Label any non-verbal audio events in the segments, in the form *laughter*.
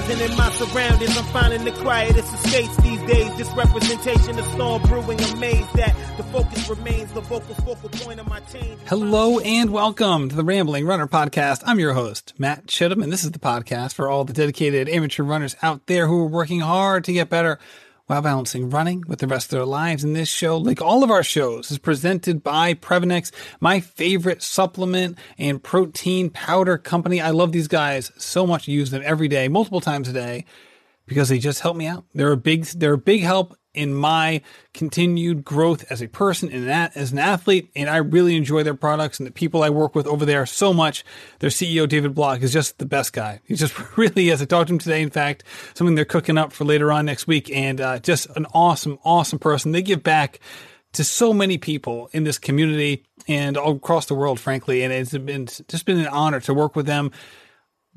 Enterprising in my surroundings, I'm finding the quietest escapes these days. This representation of storm brewing, amazed that the focus remains the vocal focal point of my change. Hello and welcome to the Rambling Runner Podcast. I'm your host, Matt Chittum, and this is the podcast for all the dedicated amateur runners out there who are working hard to get better while balancing running with the rest of their lives. And this show, like all of our shows, is presented by Previnex, my favorite supplement and protein powder company. I love these guys so much. I use them every day, multiple times a day, because they just help me out. They're a big, they're a big help in my continued growth as a person and that as an athlete. And I really enjoy their products and the people I work with over there so much. Their CEO, David Block, is just the best guy. He just *laughs* really is. I talked to him today. In fact, something they're cooking up for later on next week and uh, just an awesome, awesome person. They give back to so many people in this community and all across the world, frankly. And it's been just been an honor to work with them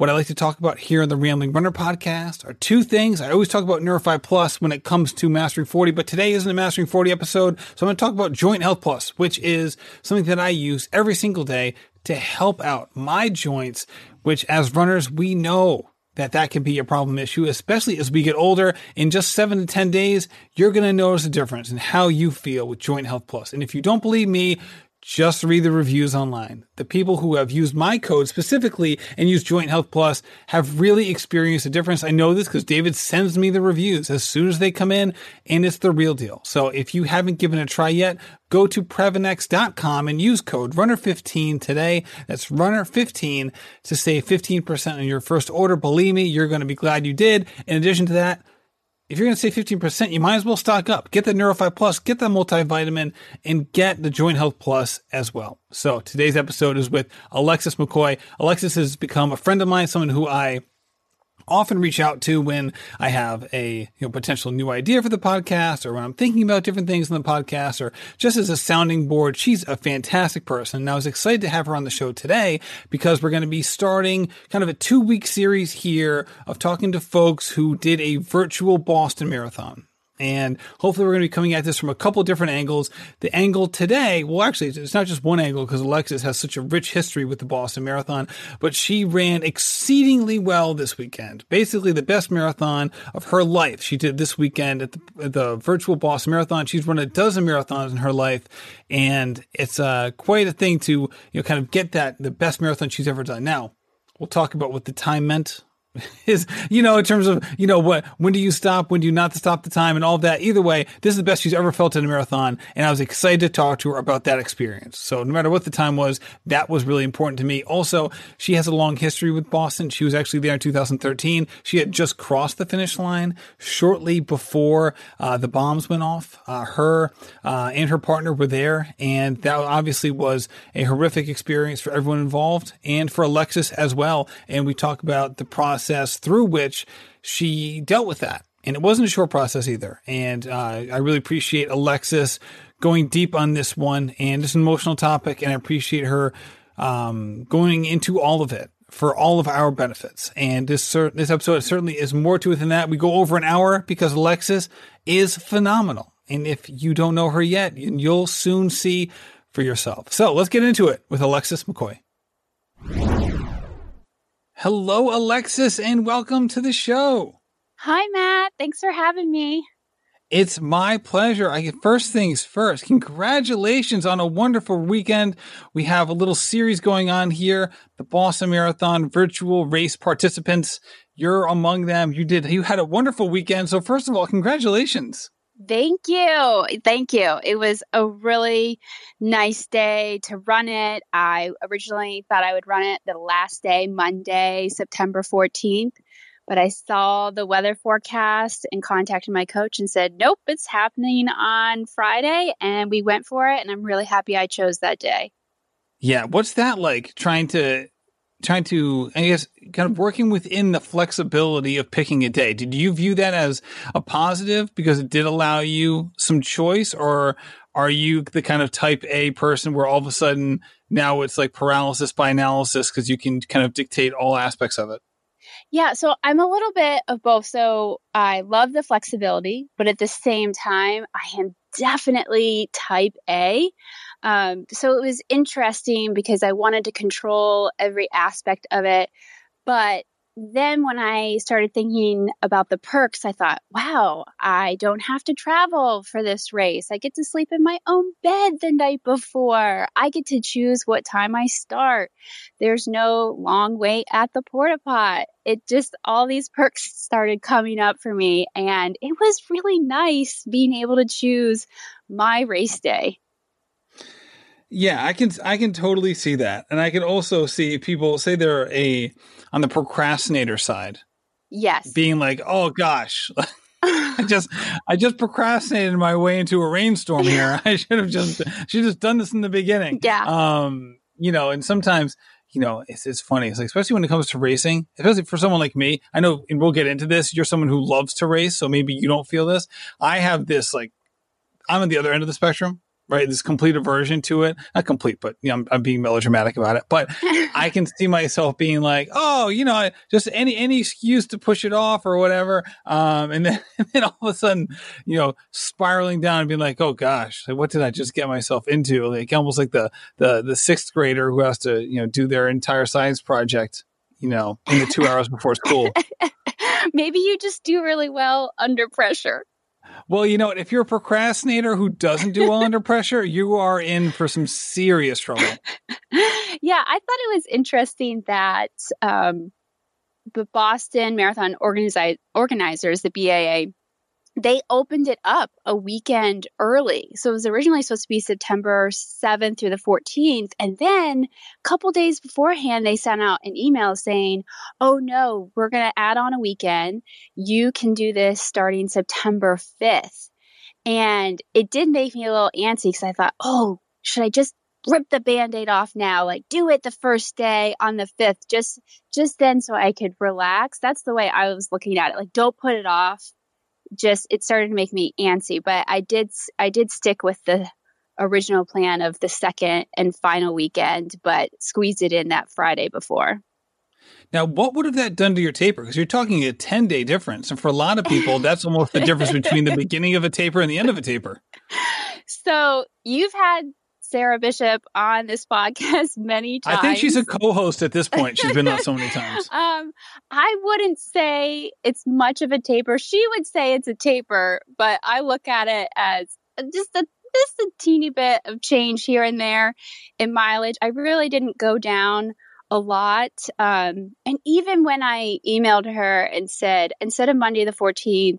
what I like to talk about here on the Rambling Runner podcast are two things. I always talk about Neurify Plus when it comes to Mastering 40, but today isn't a Mastering 40 episode. So I'm going to talk about Joint Health Plus, which is something that I use every single day to help out my joints, which as runners, we know that that can be a problem issue, especially as we get older. In just seven to 10 days, you're going to notice a difference in how you feel with Joint Health Plus. And if you don't believe me, just read the reviews online. The people who have used my code specifically and used Joint Health Plus have really experienced a difference. I know this because David sends me the reviews as soon as they come in and it's the real deal. So if you haven't given it a try yet, go to Previnex.com and use code runner15 today. That's runner15 to save 15% on your first order. Believe me, you're going to be glad you did. In addition to that, if you're going to say 15%, you might as well stock up. Get the Neurify Plus, get the multivitamin, and get the Joint Health Plus as well. So today's episode is with Alexis McCoy. Alexis has become a friend of mine, someone who I often reach out to when I have a you know, potential new idea for the podcast or when I'm thinking about different things in the podcast or just as a sounding board. She's a fantastic person. And I was excited to have her on the show today because we're going to be starting kind of a two week series here of talking to folks who did a virtual Boston Marathon. And hopefully, we're going to be coming at this from a couple different angles. The angle today, well, actually, it's not just one angle because Alexis has such a rich history with the Boston Marathon, but she ran exceedingly well this weekend. Basically, the best marathon of her life. She did this weekend at the, at the virtual Boston Marathon. She's run a dozen marathons in her life, and it's uh, quite a thing to you know kind of get that the best marathon she's ever done. Now, we'll talk about what the time meant *laughs* is you know in terms of you know what when do you stop when do you not stop the time and all that. Either way this is the best she's ever felt in a marathon and i was excited to talk to her about that experience. So no matter what the time was that was really important to me. Also she has a long history with boston. She was actually there in 2013 she had just crossed the finish line shortly before uh, the bombs went off. Uh, her uh, and her partner were there and that obviously was a horrific experience for everyone involved and for alexis as well. And we talk about the process process through which she dealt with that. And it wasn't a short process either. And uh, I really appreciate Alexis going deep on this one and it's an emotional topic. And I appreciate her um, going into all of it for all of our benefits. And this this episode certainly is more to it than that. We go over an hour because Alexis is phenomenal. And if you don't know her yet, you'll soon see for yourself. So let's get into it with Alexis McCoy. Hello, Alexis, and welcome to the show. Hi, Matt. Thanks for having me. It's my pleasure. I first things first. Congratulations on a wonderful weekend. We have a little series going on here. The Boston Marathon virtual race participants. You're among them. You did. You had a wonderful weekend. So first of all, congratulations. Thank you. Thank you. It was a really nice day to run it. I originally thought I would run it the last day, Monday, September 14th, but I saw the weather forecast and contacted my coach and said, nope, it's happening on Friday. And we went for it. And I'm really happy I chose that day. Yeah. What's that like trying to trying to, I guess, kind of working within the flexibility of picking a day. Did you view that as a positive because it did allow you some choice, or are you the kind of type A person where all of a sudden now it's like paralysis by analysis because you can kind of dictate all aspects of it? Yeah, so I'm a little bit of both. So I love the flexibility, but at the same time, I am definitely type A. Um, so it was interesting because I wanted to control every aspect of it, but then when I started thinking about the perks, I thought, wow, I don't have to travel for this race. I get to sleep in my own bed the night before. I get to choose what time I start. There's no long wait at the porta pot. It just, all these perks *laughs* started coming up for me. And it was really nice being able to choose my race day. Yeah, I can I can totally see that. And I can also see people say they're a on the procrastinator side. Yes. Being like, "Oh gosh, *laughs* I just I just procrastinated my way into a rainstorm here. *laughs* I should have just should just done this in the beginning." Yeah. Um, you know, and sometimes you know, it's, it's funny. It's like, especially when it comes to racing, especially for someone like me. I know, and we'll get into this. You're someone who loves to race, so maybe you don't feel this. I have this like, I'm on the other end of the spectrum right? This complete aversion to it. Not complete, but you know, I'm, I'm being melodramatic about it. But *laughs* I can see myself being like, oh, you know, just any any excuse to push it off or whatever. Um, and then *laughs* and then all of a sudden, you know, spiraling down and being like, oh gosh, what did I just get myself into? Like almost like the the the sixth grader who has to you know do their entire science project. You know, in the two hours before school. *laughs* Maybe you just do really well under pressure. Well, you know what? If you're a procrastinator who doesn't do well under pressure, *laughs* you are in for some serious trouble. yeah, I thought it was interesting that um, the Boston Marathon organizi- organizers, the BAA, they opened it up a weekend early. So it was originally supposed to be September 7th through the 14th. And then a couple days beforehand, they sent out an email saying, oh no, we're going to add on a weekend. You can do this starting September 5th. And it did make me a little antsy because I thought, oh, should I just rip the band-aid off now like do it the first day on the 5th just just then so i could relax that's the way i was looking at it like don't put it off just it started to make me antsy but i did i did stick with the original plan of the second and final weekend but squeezed it in that friday before. Now what would have that done to your taper? Because you're talking a 10 day difference and for a lot of people that's almost the difference between the *laughs* beginning of a taper and the end of a taper. So you've had Sarah Bishop on this podcast *laughs* many times. I think she's a co-host at this point. She's been on so many *laughs* times. um, I wouldn't say it's much of a taper. She would say it's a taper, but I look at it as just a just a teeny bit of change here and there in mileage. I really didn't go down a lot. Um, and even when I emailed her and said, instead of Monday the 14th,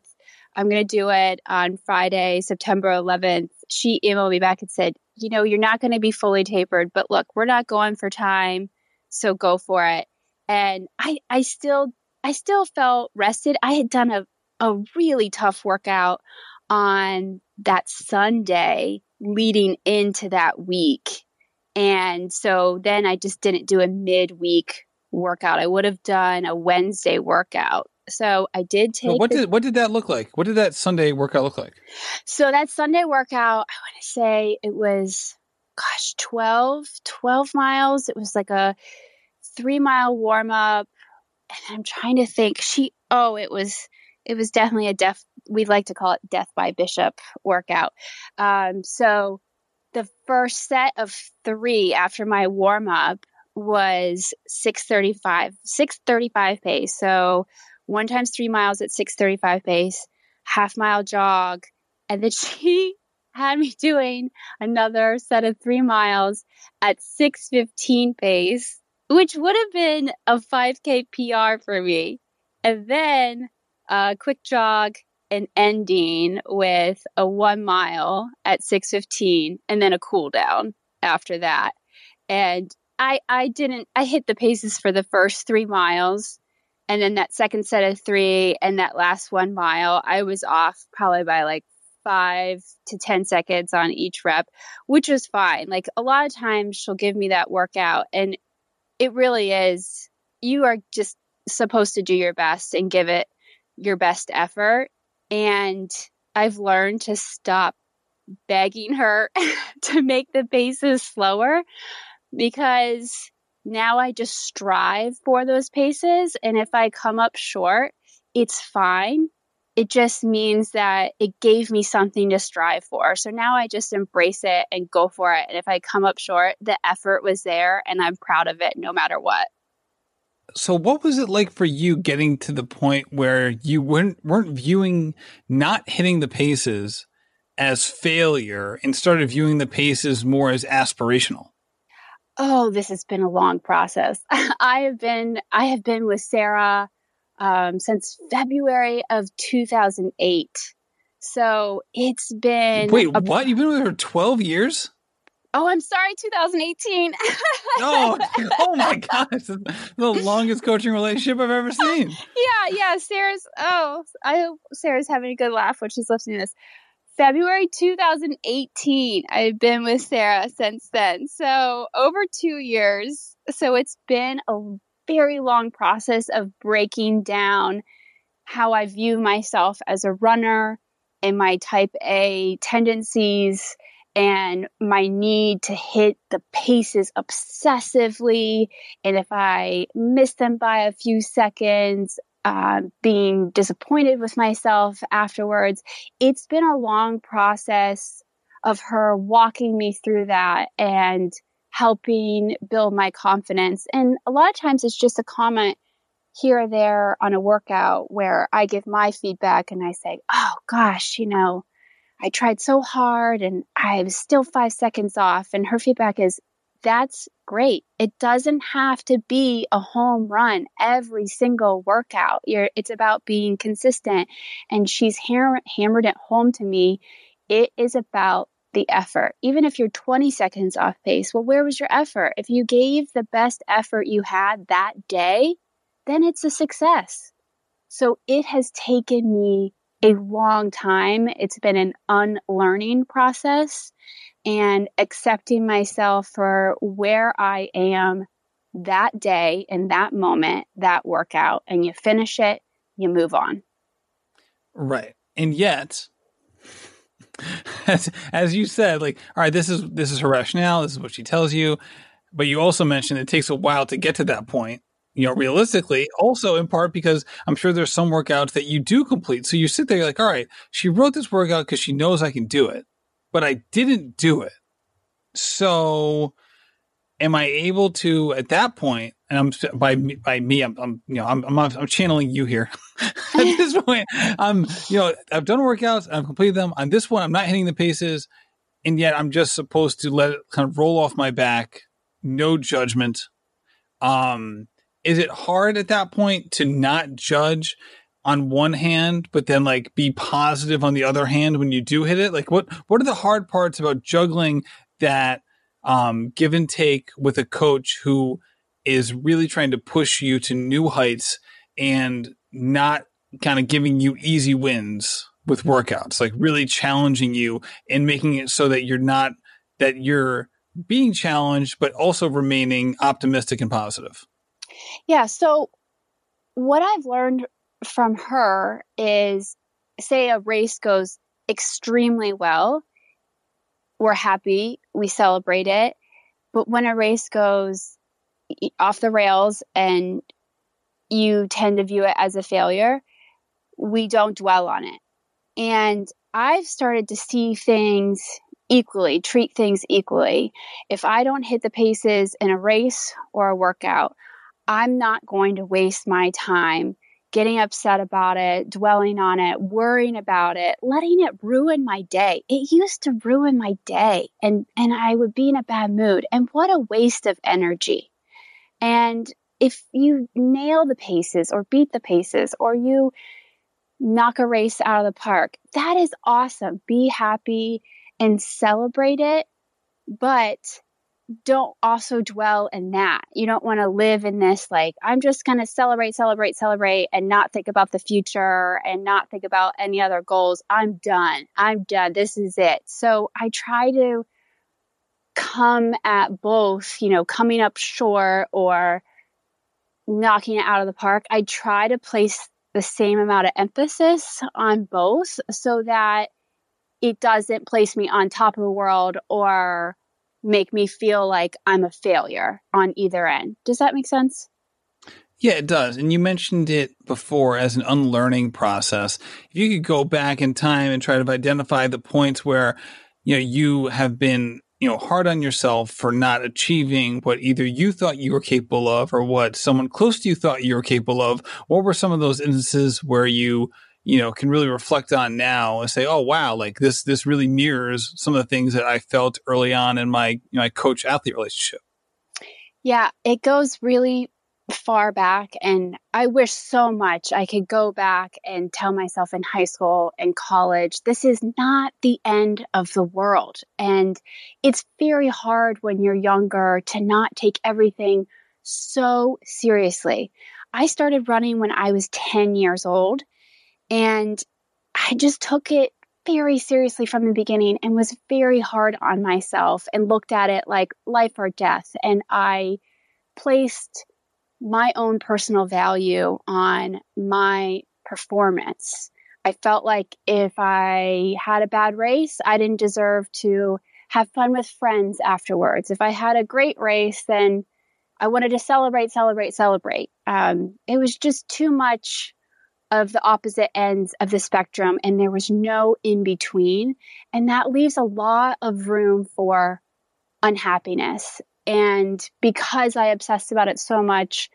I'm going to do it on Friday, September 11th, she emailed me back and said, you know, you're not going to be fully tapered, but look, we're not going for time, so go for it. And I, I still, I still felt rested. I had done a, a really tough workout on that Sunday leading into that week. And so then I just didn't do a midweek workout. I would have done a Wednesday workout. So I did take. what did what did that look like? What did that Sunday workout look like? So that Sunday workout, I want to say it was, gosh, 12, 12 miles. It was like a three mile warm up, and I'm trying to think. She, oh, it was, it was definitely a death. We'd like to call it death by bishop workout. Um, so the first set of three after my warm up was 635 635 pace so one times three miles at 635 pace, half mile jog. And then *laughs* she had me doing another set of three miles at 615 pace, which would have been a 5K PR for me. And then a quick jog and ending with a one mile at 615 and then a cool down after that. And I, I didn't, I hit the paces for the first three miles and then that second set of three and that last one mile, I was off probably by like five to 10 seconds on each rep, which was fine. Like a lot of times she'll give me that workout, and it really is, you are just supposed to do your best and give it your best effort. And I've learned to stop begging her *laughs* to make the paces slower because now I just strive for those paces. And if I come up short, it's fine. It just means that it gave me something to strive for. So now I just embrace it and go for it. And if I come up short, the effort was there and I'm proud of it no matter what. So what was it like for you getting to the point where you weren't weren't viewing not hitting the paces as failure and started viewing the paces more as aspirational? Oh, this has been a long process. *laughs* I have been I have been with Sarah um, since February of 2008. So it's been Wait, a, what? You've been with her 12 years? Oh, I'm sorry, 2018. *laughs* oh, oh my gosh. The longest coaching relationship I've ever *laughs* seen. yeah, yeah. Sarah's, oh, I hope Sarah's having a good laugh when she's listening to this. February 2018. I've been with Sarah since then. So over two years. So it's been a very long process of breaking down how I view myself as a runner and my type A tendencies and my need to hit the paces obsessively. And if I miss them by a few seconds, uh, being disappointed with myself afterwards. It's been a long process of her walking me through that and helping build my confidence. And a lot of times it's just a comment here or there on a workout where I give my feedback and I say, Oh gosh, you know, I tried so hard and I'm still five seconds off. And her feedback is, that's great. It doesn't have to be a home run every single workout. You're, it's about being consistent. And she's hammer, hammered it home to me. It is about the effort. Even if you're 20 seconds off pace, well, where was your effort? If you gave the best effort you had that day, then it's a success. So it has taken me a long time. It's been an unlearning process and accepting myself for where I am that day in that moment, that workout, and you finish it, you move on. Right. And yet, as as you said, like, all right, this is this is her rationale, this is what she tells you. But you also mentioned it takes a while to get to that point you know, realistically, also in part because I'm sure there's some workouts that you do complete. So you sit there, you're like, all right, she wrote this workout because she knows I can do it, but I didn't do it. So am I able to at that point, and I'm by by me, I'm, I'm you know, I'm, I'm, I'm channeling you here. *laughs* at this point, I'm, you know, I've done workouts, I've completed them. On this one, I'm not hitting the paces, and yet I'm just supposed to let it kind of roll off my back, no judgment. Um, is it hard at that point to not judge on one hand, but then like be positive on the other hand when you do hit it? Like what what are the hard parts about juggling that um, give and take with a coach who is really trying to push you to new heights and not kind of giving you easy wins with workouts, like really challenging you and making it so that you're not that you're being challenged, but also remaining optimistic and positive. Yeah. So, what I've learned from her is say a race goes extremely well, we're happy, we celebrate it. But when a race goes off the rails and you tend to view it as a failure, we don't dwell on it. And I've started to see things equally, treat things equally. If I don't hit the paces in a race or a workout, I'm not going to waste my time getting upset about it, dwelling on it, worrying about it, letting it ruin my day. It used to ruin my day and and I would be in a bad mood. And what a waste of energy. And if you nail the paces or beat the paces or you knock a race out of the park, that is awesome. Be happy and celebrate it. But don't also dwell in that. You don't want to live in this, like, I'm just going to celebrate, celebrate, celebrate, and not think about the future and not think about any other goals. I'm done. I'm done. This is it. So I try to come at both, you know, coming up short or knocking it out of the park. I try to place the same amount of emphasis on both so that it doesn't place me on top of the world or make me feel like I'm a failure on either end. Does that make sense? Yeah, it does. And you mentioned it before as an unlearning process. If you could go back in time and try to identify the points where, you know, you have been you know, hard on yourself for not achieving what either you thought you were capable of or what someone close to you thought you were capable of? What were some of those instances where you, you know, can really reflect on now and say, "Oh, wow, like this this really mirrors some of the things that I felt early on in my you know, my coach athlete relationship." Yeah, it goes really far back and I wish so much I could go back and tell myself in high school and college this is not the end of the world and it's very hard when you're younger to not take everything so seriously. I started running when I was 10 years old and I just took it very seriously from the beginning and was very hard on myself and looked at it like life or death and I placed my own personal value on my performance. I felt like if I had a bad race, I didn't deserve to have fun with friends afterwards. If I had a great race, then I wanted to celebrate, celebrate, celebrate. Um, it was just too much of the opposite ends of the spectrum, and there was no in between. And that leaves a lot of room for unhappiness and because I obsessed about it so much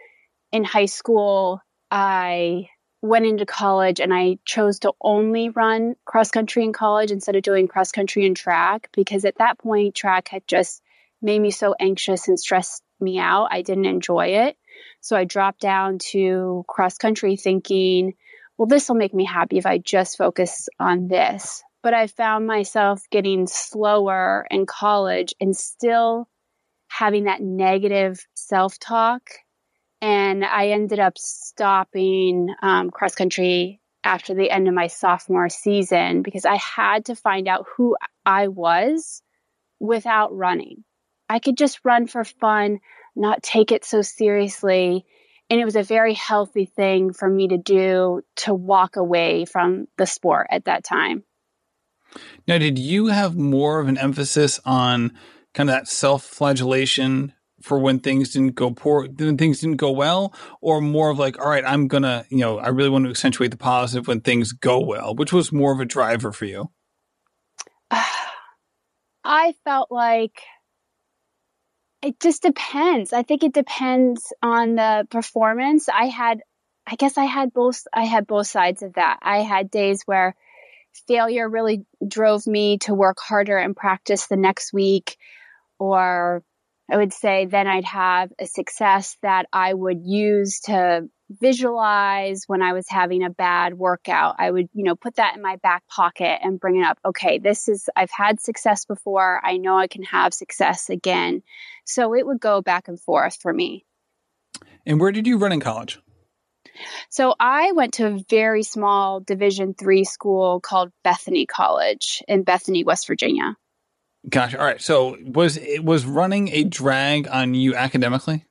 in high school, I went into college and I chose to only run cross country in college instead of doing cross country and track because at that point, track had just made me so anxious and stressed me out. I didn't enjoy it. So I dropped down to cross country thinking, well, this will make me happy if I just focus on this. But I found myself getting slower in college and still having that negative self talk. And I ended up stopping um, cross country after the end of my sophomore season because I had to find out who I was without running. I could just run for fun, not take it so seriously. And it was a very healthy thing for me to do to walk away from the sport at that time. Now, did you have more of an emphasis on kind of that self flagellation for when things didn't go poor, when things didn't go well, or more of like, all right, I'm gonna, you know, I really want to accentuate the positive when things go well, which was more of a driver for you? *sighs* I felt like it just depends. I think it depends on the performance. I had, I guess I had both, I had both sides of that. I had days where failure really drove me to work harder and practice the next week or I would say then I'd have a success that I would use to visualize when I was having a bad workout. I would, you know, put that in my back pocket and bring it up. Okay, this is, I've had success before. I know I can have success again. So it would go back and forth for me. And where did you run in college? So I went to a very small Division three school called Bethany College in Bethany, West Virginia. Gosh, all right. So was it was running a drag on you academically?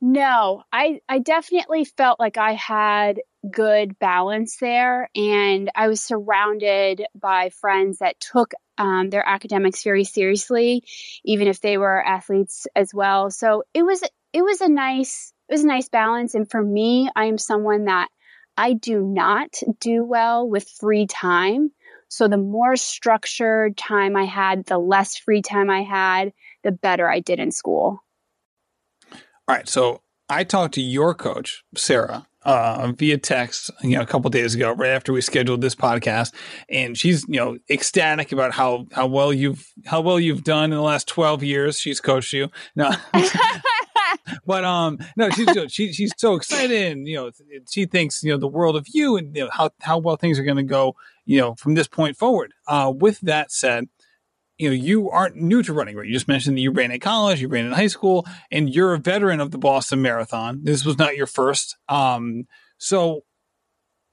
No, I I definitely felt like I had good balance there, and I was surrounded by friends that took um, their academics very seriously, even if they were athletes as well. So it was it was a nice it was a nice balance. And for me, I am someone that I do not do well with free time. So the more structured time I had, the less free time I had, the better I did in school. All right. So I talked to your coach, Sarah, uh, via text, you know, a couple days ago, right after we scheduled this podcast, and she's, you know, ecstatic about how how well you've how well you've done in the last twelve years. She's coached you. No, *laughs* but um, no, she's she, she's so excited, and you know, she thinks you know the world of you, and you know how how well things are going to go, you know, from this point forward. Uh, with that said, you know, you aren't new to running, right? You just mentioned that you ran in college, you ran in high school, and you're a veteran of the Boston Marathon. This was not your first. Um, so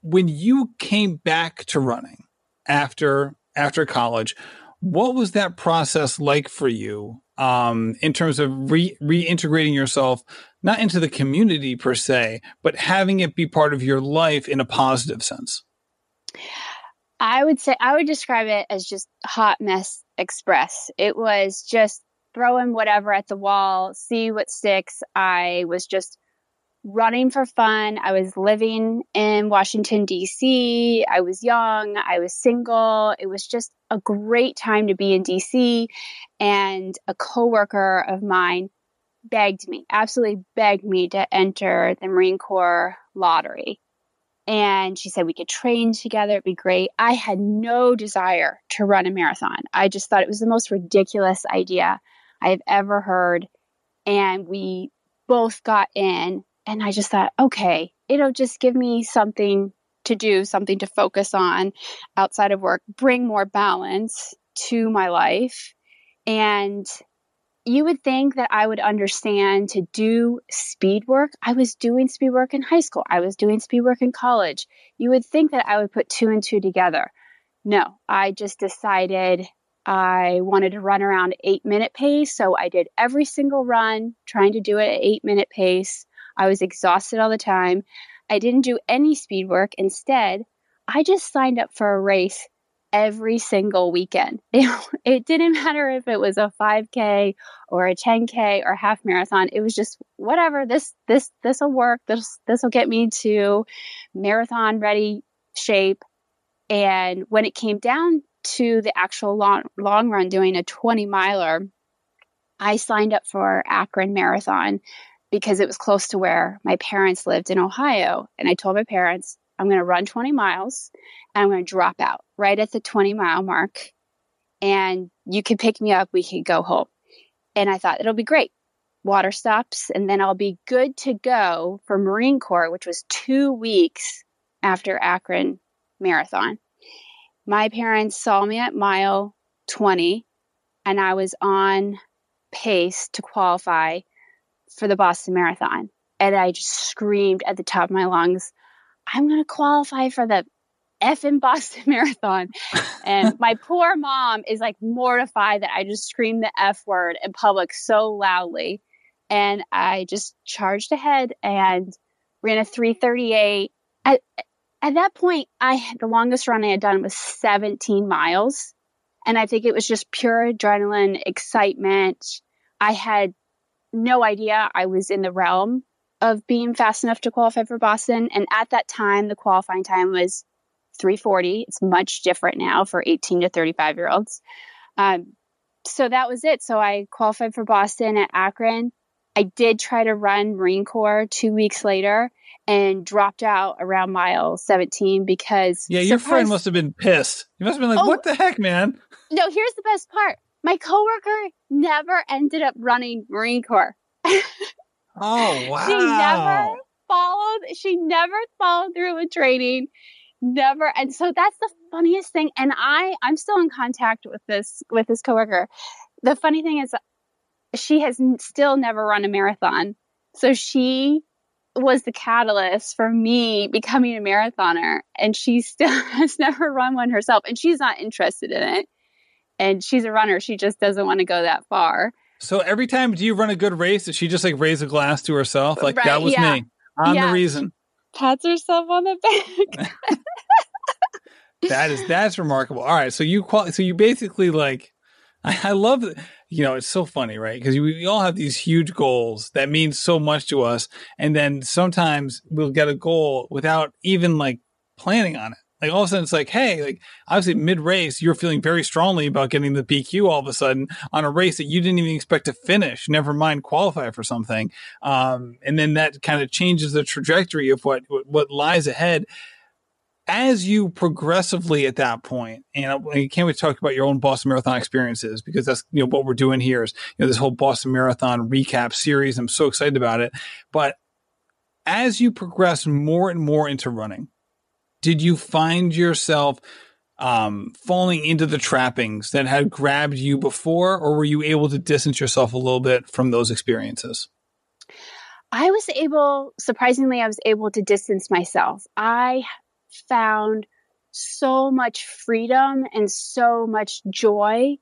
when you came back to running after after college, what was that process like for you um, in terms of re- reintegrating yourself, not into the community per se, but having it be part of your life in a positive sense? I would say I would describe it as just hot mess express. It was just throwing whatever at the wall, see what sticks. I was just running for fun. I was living in Washington, D.C. I was young. I was single. It was just a great time to be in D.C. And a coworker of mine begged me, absolutely begged me to enter the Marine Corps lottery. And she said we could train together. It'd be great. I had no desire to run a marathon. I just thought it was the most ridiculous idea I've ever heard. And we both got in and I just thought, okay, it'll just give me something to do, something to focus on outside of work, bring more balance to my life. And you would think that I would understand to do speed work. I was doing speed work in high school, I was doing speed work in college. You would think that I would put two and two together. No, I just decided I wanted to run around eight minute pace. So I did every single run, trying to do it at eight minute pace. I was exhausted all the time. I didn't do any speed work. Instead, I just signed up for a race every single weekend. *laughs* It, it didn't matter if it was a 5K or a 10K or half marathon. It was just whatever. This this this will work. This this will get me to marathon ready shape. And when it came down to the actual long long run, doing a 20 miler, I signed up for Akron Marathon because it was close to where my parents lived in Ohio. And I told my parents, I'm going to run 20 miles and I'm going to drop out right at the 20 mile mark. And you can pick me up, we can go home. And I thought it'll be great. Water stops, and then I'll be good to go for Marine Corps, which was two weeks after Akron Marathon. My parents saw me at mile 20, and I was on pace to qualify for the Boston Marathon. And I just screamed at the top of my lungs, I'm going to qualify for the F in Boston *laughs* Marathon. And my poor mom is like mortified that I just screamed the F word in public so loudly. And I just charged ahead and ran a 338. At, at that point, I the longest run I had done was 17 miles. And I think it was just pure adrenaline, excitement. I had no idea I was in the realm of being fast enough to qualify for Boston. And at that time, the qualifying time was 340. It's much different now for 18 to 35 year olds. Um, so that was it. So I qualified for Boston at Akron. I did try to run Marine Corps two weeks later and dropped out around mile 17 because. Yeah, your friend must have been pissed. You must have been like, oh, what the heck, man? No, here's the best part my coworker never ended up running Marine Corps. *laughs* oh wow. She never followed she never followed through with training. Never and so that's the funniest thing. And I I'm still in contact with this with this coworker. The funny thing is she has still never run a marathon. So she was the catalyst for me becoming a marathoner and she still *laughs* has never run one herself and she's not interested in it and she's a runner. She just doesn't want to go that far. So every time do you run a good race, does she just like raise a glass to herself? Like right, that was yeah. me. I'm yeah. the reason. Pats herself on the back. *laughs* that is that's remarkable. All right, so you qual- so you basically like *laughs* I, I love you know it's so funny right because we, we all have these huge goals that mean so much to us, and then sometimes we'll get a goal without even like planning on it. Like all of a sudden, it's like, hey, like obviously mid race, you're feeling very strongly about getting the BQ all of a sudden on a race that you didn't even expect to finish, never mind qualify for something. Um, and then that kind of changes the trajectory of what, what lies ahead as you progressively at that point, and I can't wait to talk about your own Boston Marathon experiences because that's you know what we're doing here is you know this whole Boston Marathon recap series. I'm so excited about it. But as you progress more and more into running, did you find yourself um, falling into the trappings that had grabbed you before, or were you able to distance yourself a little bit from those experiences? I was able, surprisingly, I was able to distance myself. I found so much freedom and so much joy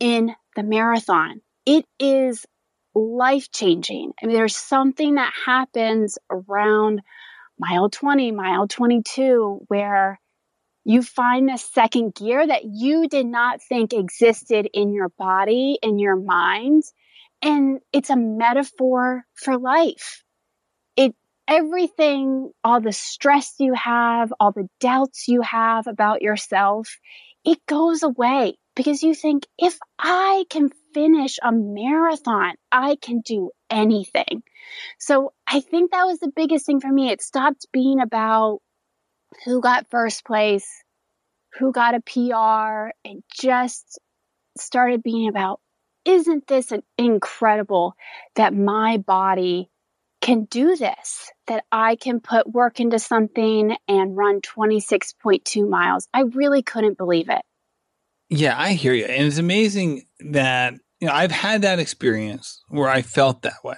in the marathon. It is life changing. I mean, there's something that happens around mile 20, mile 22, where you find a second gear that you did not think existed in your body, in your mind. And it's a metaphor for life. It, everything, all the stress you have, all the doubts you have about yourself, it goes away because you think if I can finish a marathon, I can do anything. So I think that was the biggest thing for me. It stopped being about who got first place, who got a PR. It just started being about, isn't this an incredible that my body can do this, that I can put work into something and run 26.2 miles. I really couldn't believe it. Yeah, I hear you. And it's amazing that, you know, I've had that experience where I felt that way.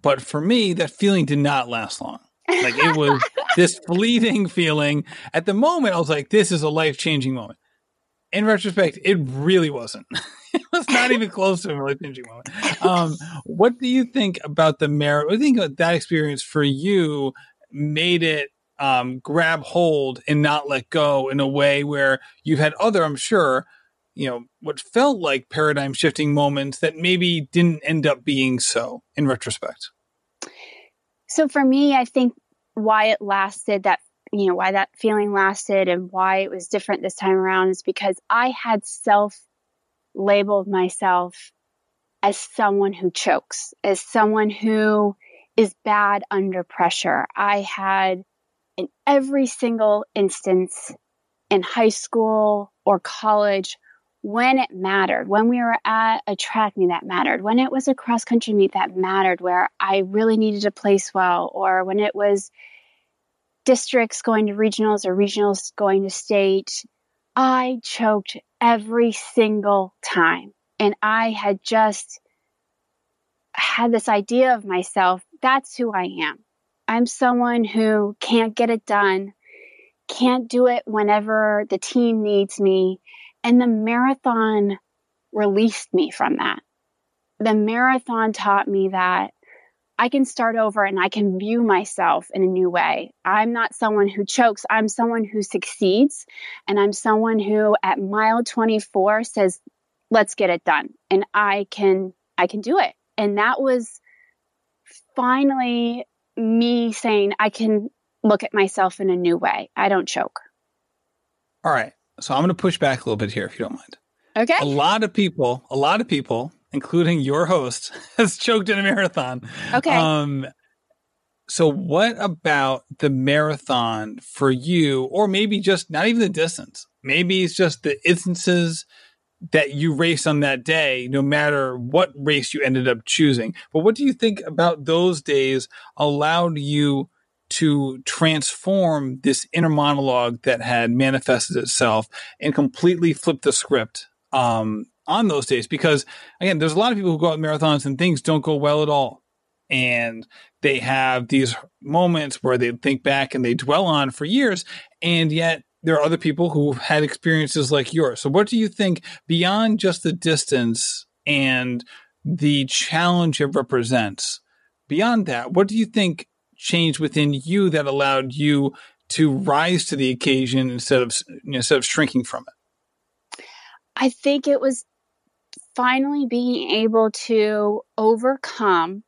But for me, that feeling did not last long. Like it was *laughs* this fleeting feeling. At the moment, I was like, this is a life changing moment. In retrospect, it really wasn't. *laughs* it was not even close to a life changing moment. Um, what do you think about the merit? What do you think about that experience for you made it um, grab hold and not let go in a way where you've had other, I'm sure, you know, what felt like paradigm shifting moments that maybe didn't end up being so in retrospect? So for me, I think why it lasted that you know why that feeling lasted and why it was different this time around is because I had self labeled myself as someone who chokes, as someone who is bad under pressure. I had in every single instance in high school or college when it mattered, when we were at a track meet that mattered, when it was a cross country meet that mattered, where I really needed to place well, or when it was districts going to regionals or regionals going to state, I choked every single time. And I had just had this idea of myself that's who I am. I'm someone who can't get it done, can't do it whenever the team needs me, and the marathon released me from that. The marathon taught me that I can start over and I can view myself in a new way. I'm not someone who chokes. I'm someone who succeeds. And I'm someone who at mile 24 says, let's get it done. And I can, I can do it. And that was finally me saying, I can look at myself in a new way. I don't choke. All right. So I'm going to push back a little bit here, if you don't mind. Okay. A lot of people, a lot of people, including your host, *laughs* has choked in a marathon. Okay. Um, so what about the marathon for you, or maybe just not even the distance? Maybe it's just the instances that you race on that day, no matter what race you ended up choosing. But what do you think about those days allowed you to transform this inner monologue that had manifested itself and completely flip the script um, on those days. Because again, there's a lot of people who go out marathons and things don't go well at all. And they have these moments where they think back and they dwell on for years. And yet there are other people who had experiences like yours. So what do you think beyond just the distance and the challenge it represents? Beyond that, what do you think changed within you that allowed you to rise to the occasion instead of you know, instead of shrinking from it? I think it was finally being able to overcome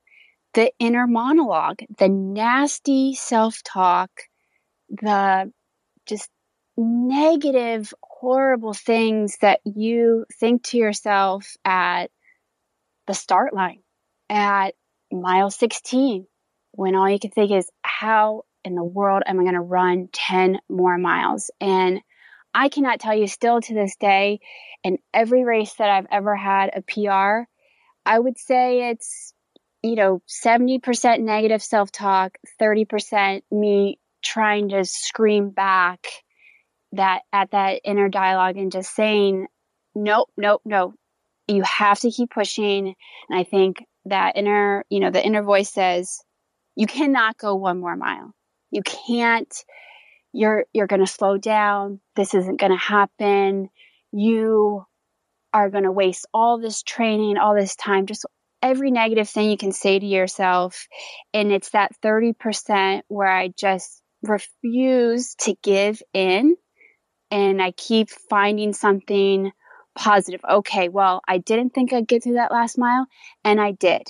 the inner monologue, the nasty self talk, the just negative, horrible things that you think to yourself at the start line, at mile 16, when all you can think is, how in the world am I going to run 10 more miles? And I cannot tell you still to this day, in every race that I've ever had a PR, I would say it's, you know, 70% negative self talk, 30% me trying to scream back that at that inner dialogue and just saying, nope, nope, no, you have to keep pushing. And I think that inner, you know, the inner voice says, you cannot go one more mile. You can't, you're, you're going to slow down. This isn't going to happen. You are going to waste all this training, all this time, just every negative thing you can say to yourself. And it's that 30% where I just refuse to give in and I keep finding something positive. Okay, well, I didn't think I'd get through that last mile and I did.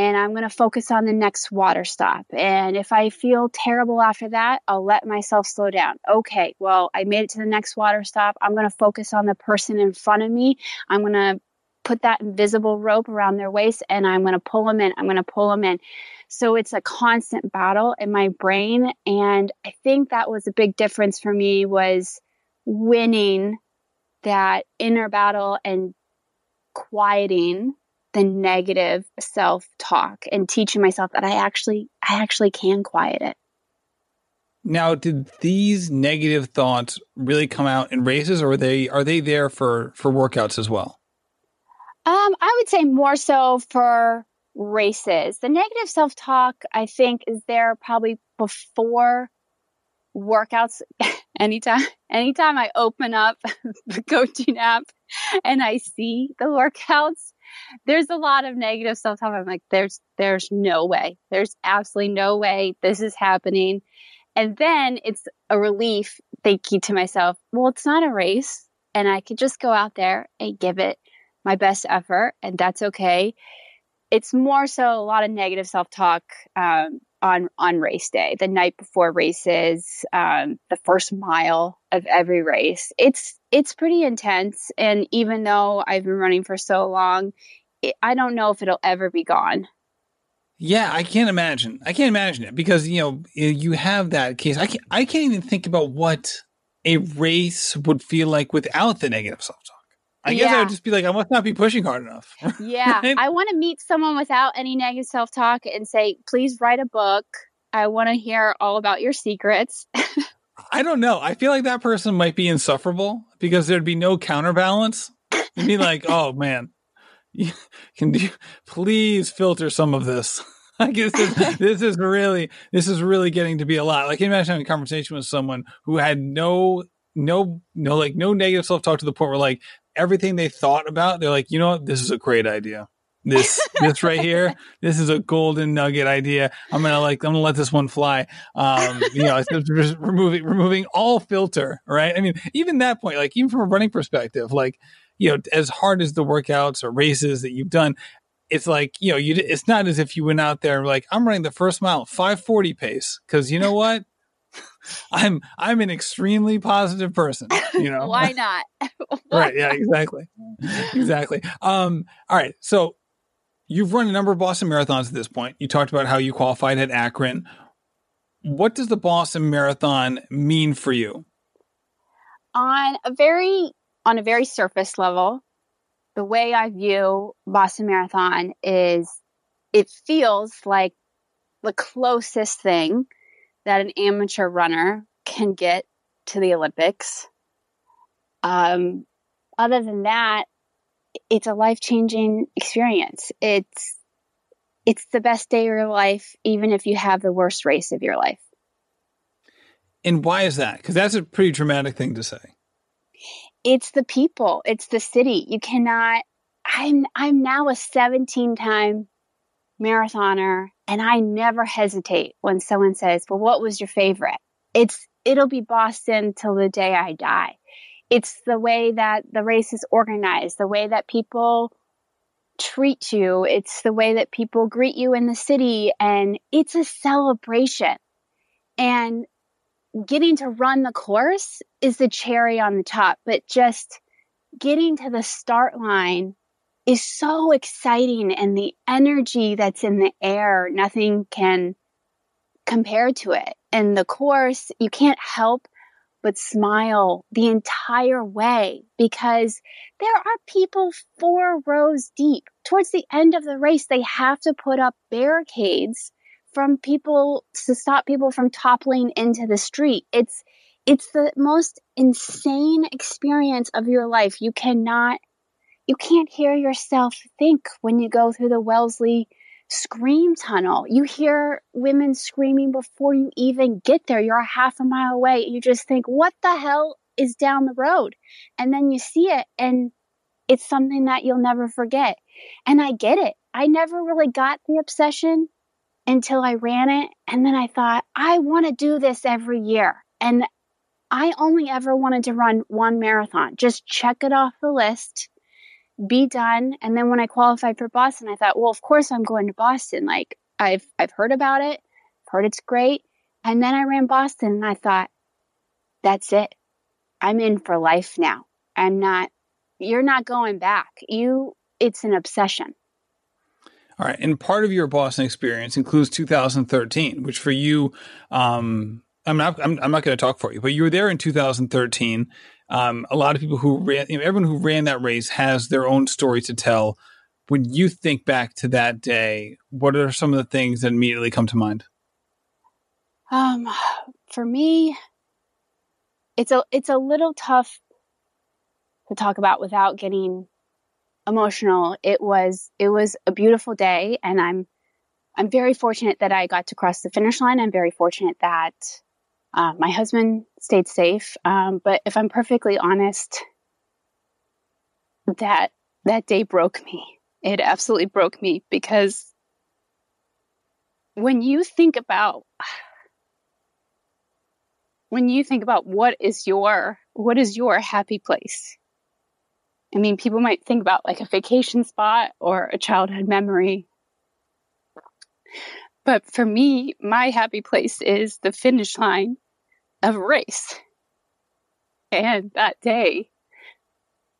And I'm going to focus on the next water stop. And if I feel terrible after that, I'll let myself slow down. Okay, well, I made it to the next water stop. I'm going to focus on the person in front of me. I'm going to put that invisible rope around their waist and I'm going to pull them in. I'm going to pull them in. So it's a constant battle in my brain and I think that was a big difference for me was winning that inner battle and quieting the negative self-talk and teaching myself that I actually I actually can quiet it. Now, did these negative thoughts really come out in races or are they are they there for for workouts as well? Um, I would say more so for races. The negative self-talk I think is there probably before workouts *laughs* anytime anytime I open up *laughs* the coaching app and I see the workouts there's a lot of negative self-talk. I'm like, there's, there's no way. There's absolutely no way this is happening. And then it's a relief thinking to myself, well, it's not a race and I could just go out there and give it my best effort and that's okay. It's more so a lot of negative self-talk, um, on on race day, the night before races, um, the first mile of every race. It's it's pretty intense, and even though I've been running for so long, it, I don't know if it'll ever be gone. Yeah, I can't imagine. I can't imagine it because you know you have that case. I can't. I can't even think about what a race would feel like without the negative self talk. I guess yeah. I would just be like, I must not be pushing hard enough. *laughs* yeah. I want to meet someone without any negative self talk and say, please write a book. I want to hear all about your secrets. *laughs* I don't know. I feel like that person might be insufferable because there'd be no counterbalance. You'd be like, oh man, *laughs* can you please filter some of this? I guess this, this is really, this is really getting to be a lot. Like imagine having a conversation with someone who had no no no like no negative self talk to the point where like everything they thought about, they're like, you know what, this is a great idea. This this right here, *laughs* this is a golden nugget idea. I'm gonna like I'm gonna let this one fly. Um, you know, just removing removing all filter, right? I mean, even that point, like even from a running perspective, like you know, as hard as the workouts or races that you've done, it's like you know, you it's not as if you went out there and like I'm running the first mile 540 pace because you know what, *laughs* I'm I'm an extremely positive person. You *laughs* know why *laughs* not? right? Yeah, exactly, exactly. Um, all right. So you've run a number of Boston marathons at this point. You talked about how you qualified at Akron. What does the Boston Marathon mean for you? On a very on a very surface level, the way I view Boston Marathon is it feels like the closest thing that an amateur runner can get to the Olympics. Um, other than that, it's a life changing experience. It's it's the best day of your life, even if you have the worst race of your life. And why is that? Because that's a pretty dramatic thing to say. It's the people. It's the city. You cannot. I'm I'm now a 17 time marathoner and I never hesitate when someone says, "Well, what was your favorite?" It's it'll be Boston till the day I die. It's the way that the race is organized, the way that people treat you, it's the way that people greet you in the city and it's a celebration. And getting to run the course is the cherry on the top, but just getting to the start line is so exciting and the energy that's in the air, nothing can compare to it. And the course, you can't help but smile the entire way because there are people four rows deep. Towards the end of the race, they have to put up barricades from people to stop people from toppling into the street. It's it's the most insane experience of your life. You cannot you can't hear yourself think when you go through the Wellesley scream tunnel. You hear women screaming before you even get there. You're a half a mile away. You just think, what the hell is down the road? And then you see it and it's something that you'll never forget. And I get it. I never really got the obsession until I ran it. And then I thought, I want to do this every year. And I only ever wanted to run one marathon, just check it off the list be done. And then when I qualified for Boston, I thought, well, of course I'm going to Boston. Like I've I've heard about it, I've heard it's great. And then I ran Boston and I thought, that's it. I'm in for life now. I'm not you're not going back. You it's an obsession. All right, and part of your Boston experience includes 2013, which for you, um, I'm not, I'm, I'm not going to talk for you, but you were there in 2013. Um, a lot of people who ran, you know, everyone who ran that race has their own story to tell. When you think back to that day, what are some of the things that immediately come to mind? Um, for me, it's a it's a little tough to talk about without getting emotional. It was it was a beautiful day, and I'm I'm very fortunate that I got to cross the finish line. I'm very fortunate that uh, my husband stayed safe. Um, but if I'm perfectly honest, that that day broke me. It absolutely broke me because when you think about when you think about what is your what is your happy place I mean, people might think about like a vacation spot or a childhood memory. But for me, my happy place is the finish line of a race. And that day,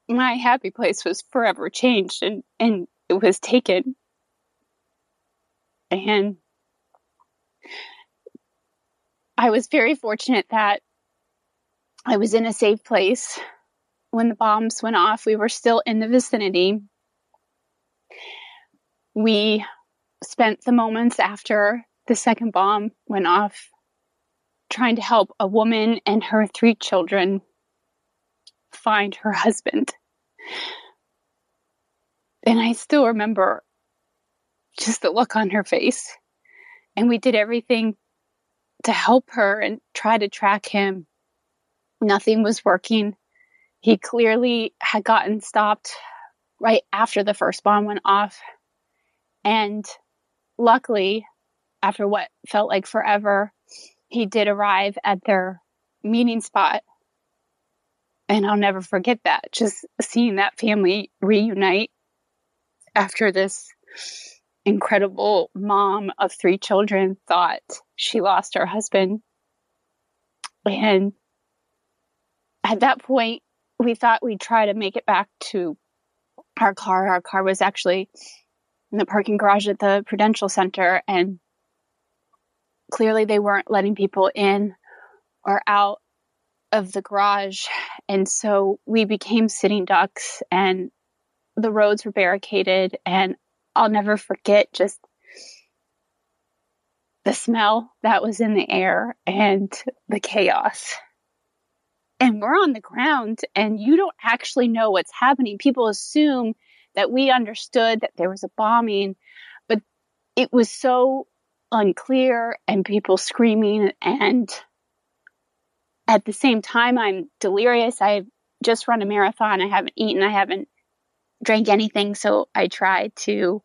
my happy place was forever changed and, and it was taken. And I was very fortunate that I was in a safe place when the bombs went off, we were still in the vicinity. We spent the moments after the second bomb went off trying to help a woman and her three children find her husband. And I still remember just the look on her face. And we did everything to help her and try to track him. Nothing was working. He clearly had gotten stopped right after the first bomb went off. And luckily, after what felt like forever, he did arrive at their meeting spot. And I'll never forget that. Just seeing that family reunite after this incredible mom of three children thought she lost her husband. And at that point, we thought we'd try to make it back to our car. Our car was actually in the parking garage at the Prudential Center, and clearly they weren't letting people in or out of the garage. And so we became sitting ducks, and the roads were barricaded. And I'll never forget just the smell that was in the air and the chaos and we're on the ground and you don't actually know what's happening. People assume that we understood that there was a bombing, but it was so unclear and people screaming. And at the same time, I'm delirious. I've just run a marathon. I haven't eaten. I haven't drank anything. So I tried to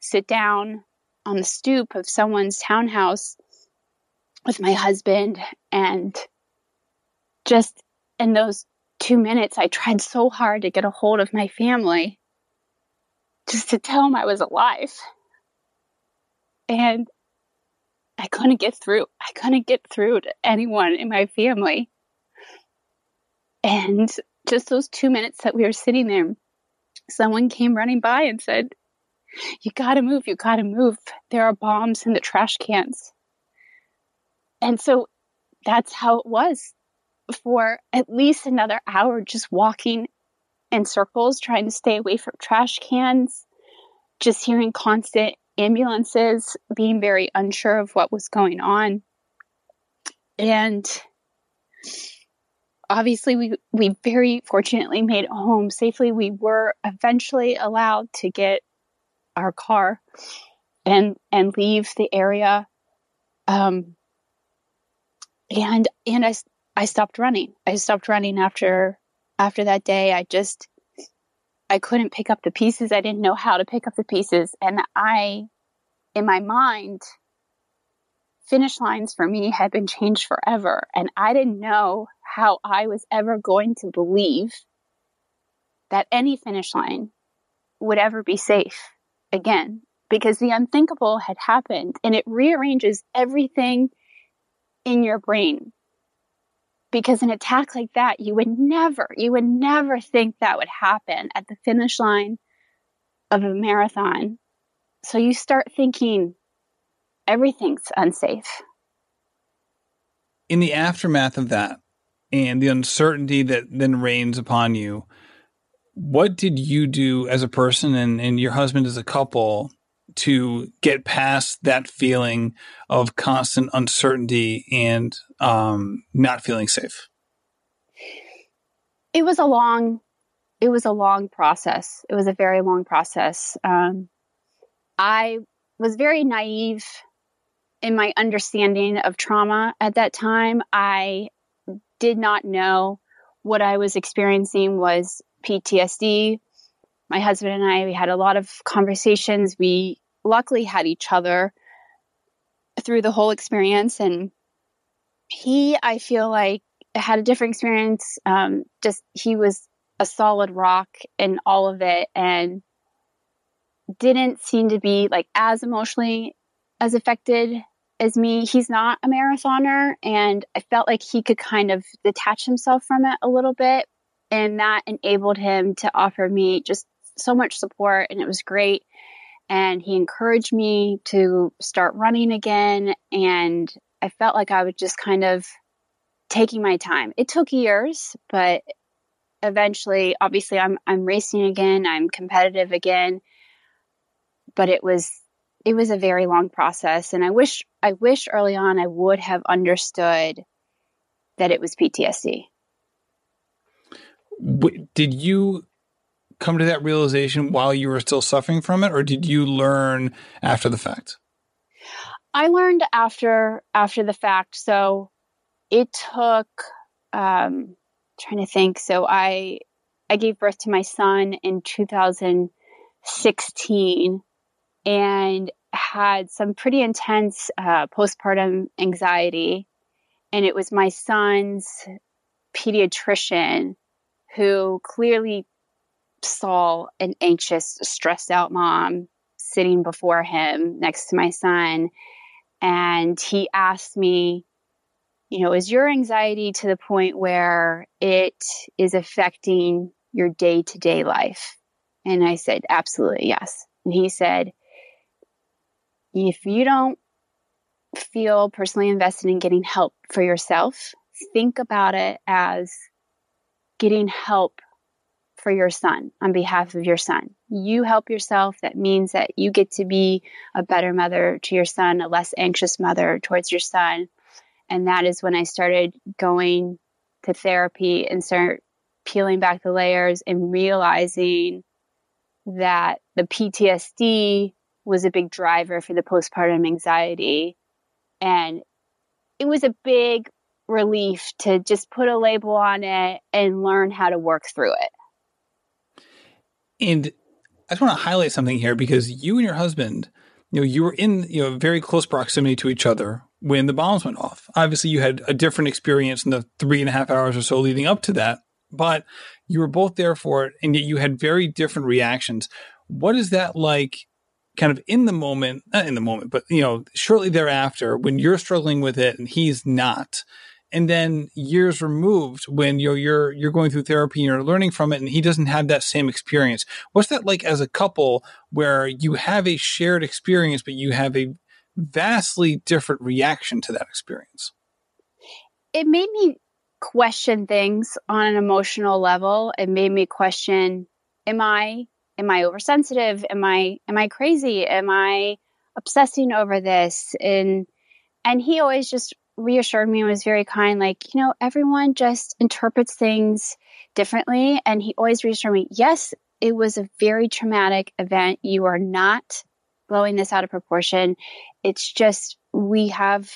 sit down on the stoop of someone's townhouse with my husband and just in those two minutes, I tried so hard to get a hold of my family just to tell them I was alive. And I couldn't get through. I couldn't get through to anyone in my family. And just those two minutes that we were sitting there, someone came running by and said, You gotta move, you gotta move. There are bombs in the trash cans. And so that's how it was for at least another hour just walking in circles, trying to stay away from trash cans, just hearing constant ambulances, being very unsure of what was going on. And obviously we we very fortunately made it home safely. We were eventually allowed to get our car and and leave the area. Um, and and I I stopped running. I stopped running after after that day. I just I couldn't pick up the pieces. I didn't know how to pick up the pieces and I in my mind finish lines for me had been changed forever and I didn't know how I was ever going to believe that any finish line would ever be safe again because the unthinkable had happened and it rearranges everything in your brain. Because an attack like that, you would never, you would never think that would happen at the finish line of a marathon. So you start thinking everything's unsafe. In the aftermath of that and the uncertainty that then reigns upon you, what did you do as a person and, and your husband as a couple to get past that feeling of constant uncertainty and um, not feeling safe? It was a long, it was a long process. It was a very long process. Um, I was very naive in my understanding of trauma at that time. I did not know what I was experiencing was PTSD. My husband and I, we had a lot of conversations. We luckily had each other through the whole experience. And he, I feel like, had a different experience. Um, just he was a solid rock in all of it and didn't seem to be like as emotionally as affected as me. He's not a marathoner, and I felt like he could kind of detach himself from it a little bit. And that enabled him to offer me just so much support, and it was great and he encouraged me to start running again. And I felt like I was just kind of taking my time. It took years, but eventually, obviously, I'm I'm racing again. I'm competitive again. But it was it was a very long process, and I wish I wish early on I would have understood that it was PTSD. Did you come to that realization while you were still suffering from it, or did you learn after the fact? I learned after after the fact. So it took um trying to think. So I I gave birth to my son in 2016 and had some pretty intense uh, postpartum anxiety. And it was my son's pediatrician who clearly saw an anxious, stressed out mom sitting before him next to my son. And he asked me, you know, is your anxiety to the point where it is affecting your day to day life? And I said, absolutely, yes. And he said, if you don't feel personally invested in getting help for yourself, think about it as getting help for your son on behalf of your son. You help yourself. That means that you get to be a better mother to your son, a less anxious mother towards your son. And that is when I started going to therapy and start peeling back the layers and realizing that the PTSD was a big driver for the postpartum anxiety. And it was a big relief to just put a label on it and learn how to work through it. And I just want to highlight something here because you and your husband, you know, you were in, you know, very close proximity to each other when the bombs went off. Obviously, you had a different experience in the three and a half hours or so leading up to that, but you were both there for it, and yet you had very different reactions. What is that like, kind of in the moment? Not in the moment, but you know, shortly thereafter, when you're struggling with it and he's not and then years removed when you're you're you're going through therapy and you're learning from it and he doesn't have that same experience. What's that like as a couple where you have a shared experience but you have a vastly different reaction to that experience? It made me question things on an emotional level. It made me question am i am i oversensitive? Am i am i crazy? Am i obsessing over this? And and he always just reassured me and was very kind, like, you know, everyone just interprets things differently. And he always reassured me, yes, it was a very traumatic event. You are not blowing this out of proportion. It's just we have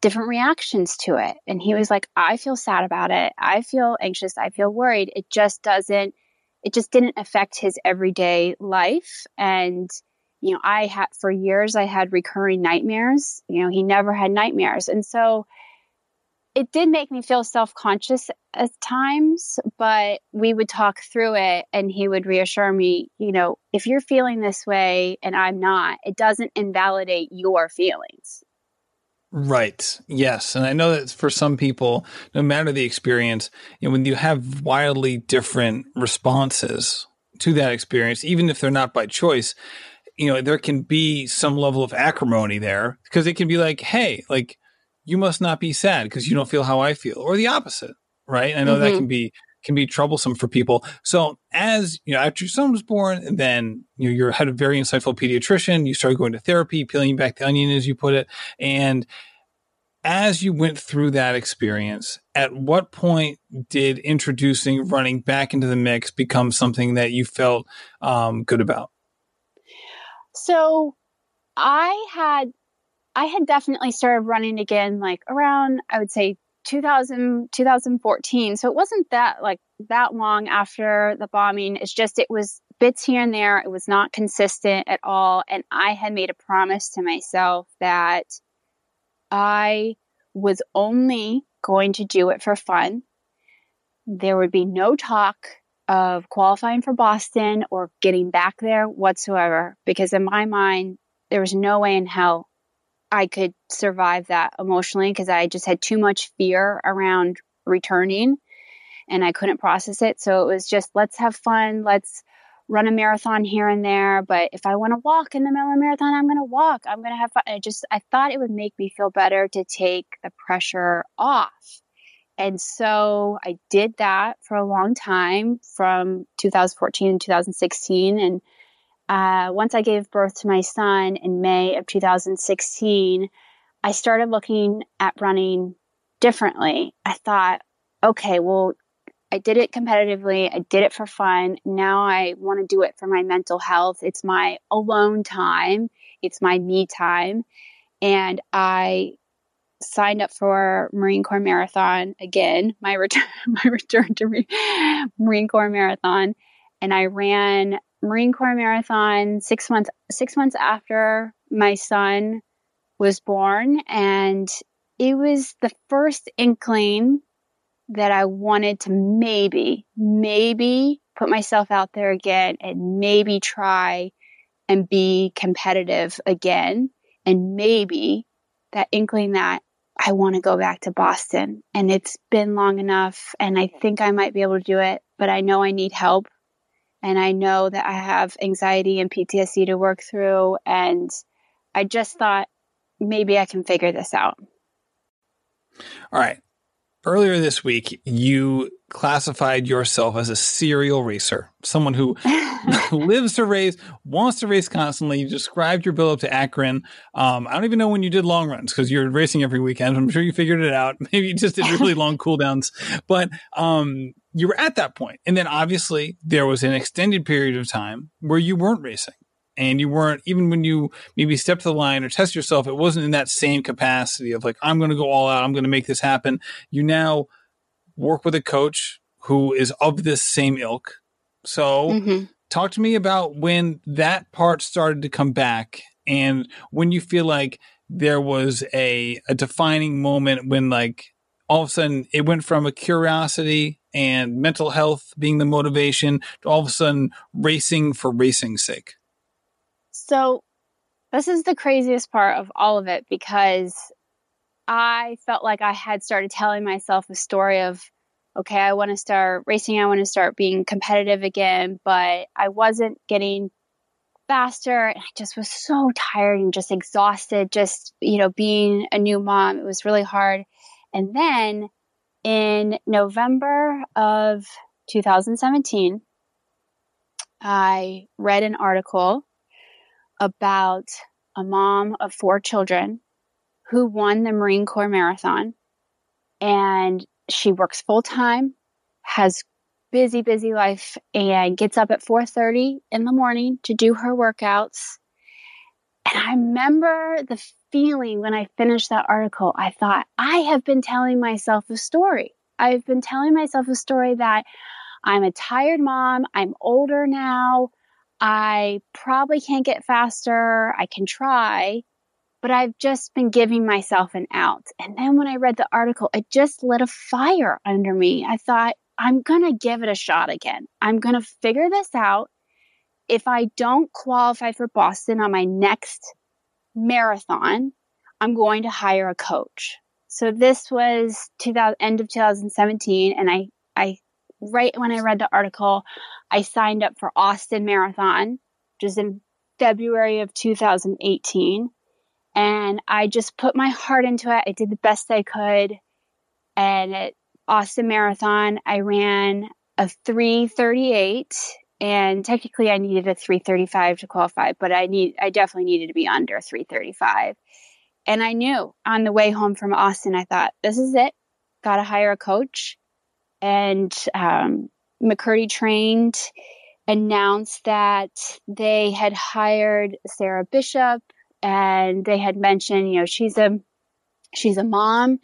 different reactions to it. And he was like, I feel sad about it. I feel anxious. I feel worried. It just doesn't, it just didn't affect his everyday life. And you know, I had for years I had recurring nightmares. You know, he never had nightmares. And so it did make me feel self conscious at times, but we would talk through it and he would reassure me, you know, if you're feeling this way and I'm not, it doesn't invalidate your feelings. Right. Yes. And I know that for some people, no matter the experience, you know, when you have wildly different responses to that experience, even if they're not by choice, you know, there can be some level of acrimony there because it can be like, hey, like, you must not be sad because you don't feel how I feel, or the opposite, right? I know mm-hmm. that can be can be troublesome for people. So as you know, after your son was born, and then you know, you had a very insightful pediatrician, you started going to therapy, peeling back the onion, as you put it, and as you went through that experience, at what point did introducing running back into the mix become something that you felt um, good about? So I had I had definitely started running again like around I would say 2000 2014. So it wasn't that like that long after the bombing. It's just it was bits here and there. It was not consistent at all and I had made a promise to myself that I was only going to do it for fun. There would be no talk of qualifying for Boston or getting back there whatsoever because in my mind there was no way in hell I could survive that emotionally because I just had too much fear around returning and I couldn't process it. So it was just let's have fun, let's run a marathon here and there. But if I want to walk in the middle of marathon, I'm going to walk. I'm going to have fun. I just, I thought it would make me feel better to take the pressure off. And so I did that for a long time from 2014 to 2016. And uh, once I gave birth to my son in May of 2016, I started looking at running differently. I thought, okay, well, I did it competitively. I did it for fun. Now I want to do it for my mental health. It's my alone time. It's my me time. And I signed up for Marine Corps Marathon again, my *laughs* return, my return to Marine Corps Marathon. And I ran Marine Corps Marathon six months six months after my son was born, and it was the first inkling that I wanted to maybe, maybe put myself out there again and maybe try and be competitive again. And maybe that inkling that I want to go back to Boston. And it's been long enough, and I think I might be able to do it, but I know I need help and I know that I have anxiety and PTSD to work through. And I just thought maybe I can figure this out. All right. Earlier this week, you classified yourself as a serial racer, someone who *laughs* lives to race, wants to race constantly. You described your build up to Akron. Um, I don't even know when you did long runs because you're racing every weekend. I'm sure you figured it out. *laughs* Maybe you just did really long *laughs* cooldowns, but um, you were at that point. And then obviously there was an extended period of time where you weren't racing and you weren't even when you maybe step to the line or test yourself, it wasn't in that same capacity of like, I'm going to go all out. I'm going to make this happen. You now work with a coach who is of this same ilk. So mm-hmm. talk to me about when that part started to come back and when you feel like there was a, a defining moment when like all of a sudden it went from a curiosity and mental health being the motivation to all of a sudden racing for racing's sake? So, this is the craziest part of all of it because I felt like I had started telling myself a story of, okay, I want to start racing, I want to start being competitive again, but I wasn't getting faster. And I just was so tired and just exhausted, just, you know, being a new mom. It was really hard. And then in November of 2017, I read an article about a mom of four children who won the Marine Corps Marathon. And she works full time, has busy, busy life, and gets up at 4:30 in the morning to do her workouts. And I remember the feeling when I finished that article, I thought, I have been telling myself a story. I've been telling myself a story that I'm a tired mom, I'm older now, I probably can't get faster, I can try, but I've just been giving myself an out. And then when I read the article, it just lit a fire under me. I thought, I'm going to give it a shot again. I'm going to figure this out. If I don't qualify for Boston on my next marathon, I'm going to hire a coach. So this was 2000, end of 2017. And I, I, right when I read the article, I signed up for Austin Marathon, which is in February of 2018. And I just put my heart into it. I did the best I could. And at Austin Marathon, I ran a 338 and technically I needed a 335 to qualify, but I need I definitely needed to be under 335. And I knew on the way home from Austin, I thought, this is it. Got to hire a coach. And um, McKirdy trained announced that they had hired Sarah Bishop and they had mentioned, you know, she's a she's a mom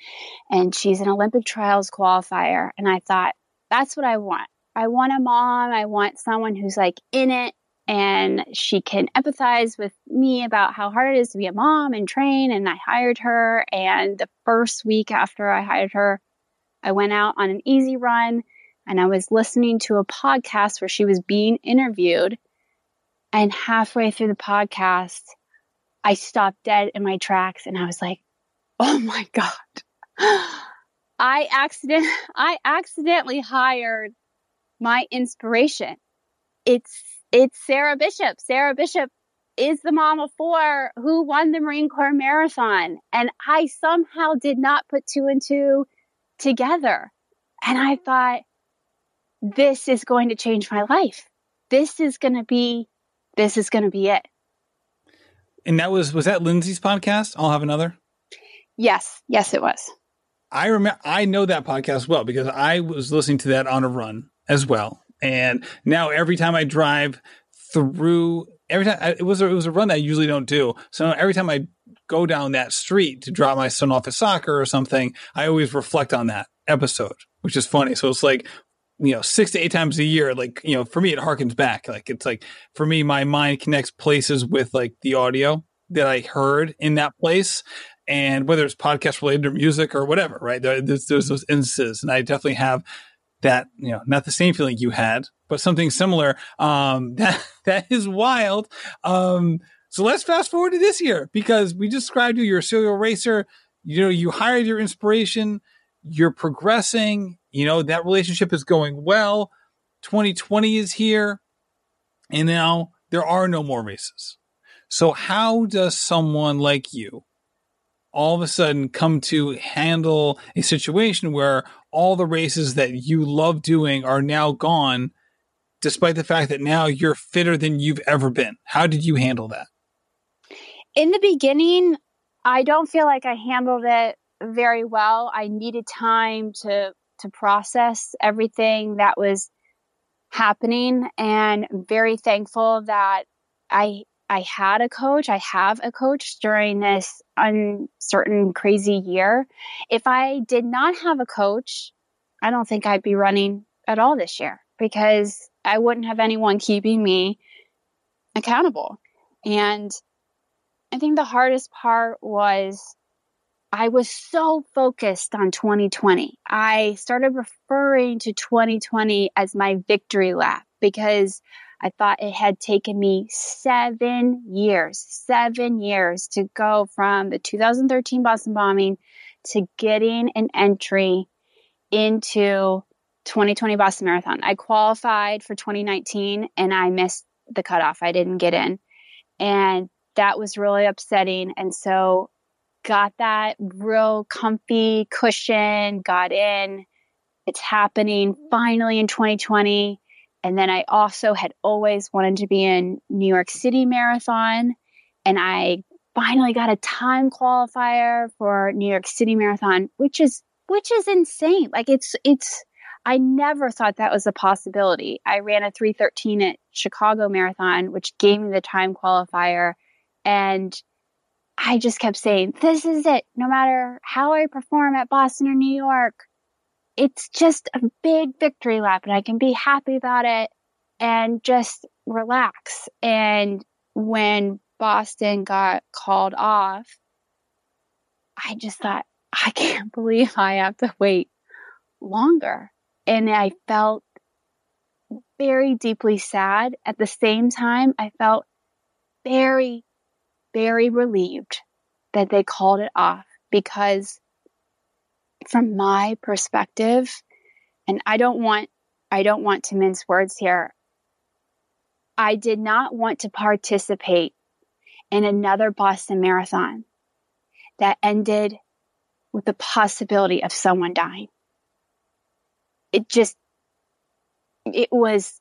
and she's an Olympic trials qualifier. And I thought, that's what I want. I want a mom. I want someone who's like in it and she can empathize with me about how hard it is to be a mom and train. And I hired her. And the first week after I hired her, I went out on an easy run and I was listening to a podcast where she was being interviewed. And halfway through the podcast, I stopped dead in my tracks and I was like, oh my God. *gasps* I accident I accidentally hired my inspiration. It's it's Sarah Bishop. Sarah Bishop is the mom of four who won the Marine Corps Marathon. And I somehow did not put two and two together. And I thought, this is going to change my life. This is going to be, this is going to be it. And that was, was that Lindsey's podcast? I'll have another. Yes. Yes, it was. I remember, I know that podcast well because I was listening to that on a run as well. And now every time I drive through, every time it was a, it was a run that I usually don't do. So every time I go down that street to drop my son off at soccer or something, I always reflect on that episode, which is funny. So it's like you know six to eight times a year like you know for me it harkens back. Like it's like for me my mind connects places with like the audio that i heard in that place. And whether it's podcast related or music or whatever right? There's, there's those instances. And i definitely have that you know not the same feeling you had but something similar. Um *laughs* that that is wild. Um so let's fast forward to this year because we described you you're a serial racer. You know you hired your inspiration. You're progressing. You know that relationship is going well. 2020 is here. And now there are no more races. So how does someone like you all of a sudden come to handle a situation where all the races that you love doing are now gone, despite the fact that now you're fitter than you've ever been. How did you handle that? In the beginning, I don't feel like I handled it very well. I needed time to to process everything that was happening and very thankful that I I had a coach. I have a coach during this uncertain, crazy year. If I did not have a coach, I don't think I'd be running at all this year because I wouldn't have anyone keeping me accountable. And I think the hardest part was I was so focused on 2020. I started referring to 2020 as my victory lap because I thought it had taken me seven years, seven years to go from the 2013 Boston bombing to getting an entry into 2020 Boston Marathon. I qualified for 2019 and I missed the cutoff. I didn't get in. And that was really upsetting. And so got that real comfy cushion, got in. It's happening finally in 2020. And then I also had always wanted to be in New York City Marathon. And I finally got a time qualifier for New York City Marathon, which is which is insane. Like it's it's I never thought that was a possibility. I ran a 313 at Chicago Marathon, which gave me the time qualifier. And I just kept saying, this is it. No matter how I perform at Boston or New York, it's just a big victory lap and I can be happy about it and just relax. And when Boston got called off, I just thought, I can't *laughs* believe I have to wait longer. And I felt very deeply sad. At the same time, I felt very, very relieved that they called it off because from my perspective, and I don't want I don't want to mince words here. I did not want to participate in another Boston Marathon that ended with the possibility of someone dying. It just, it was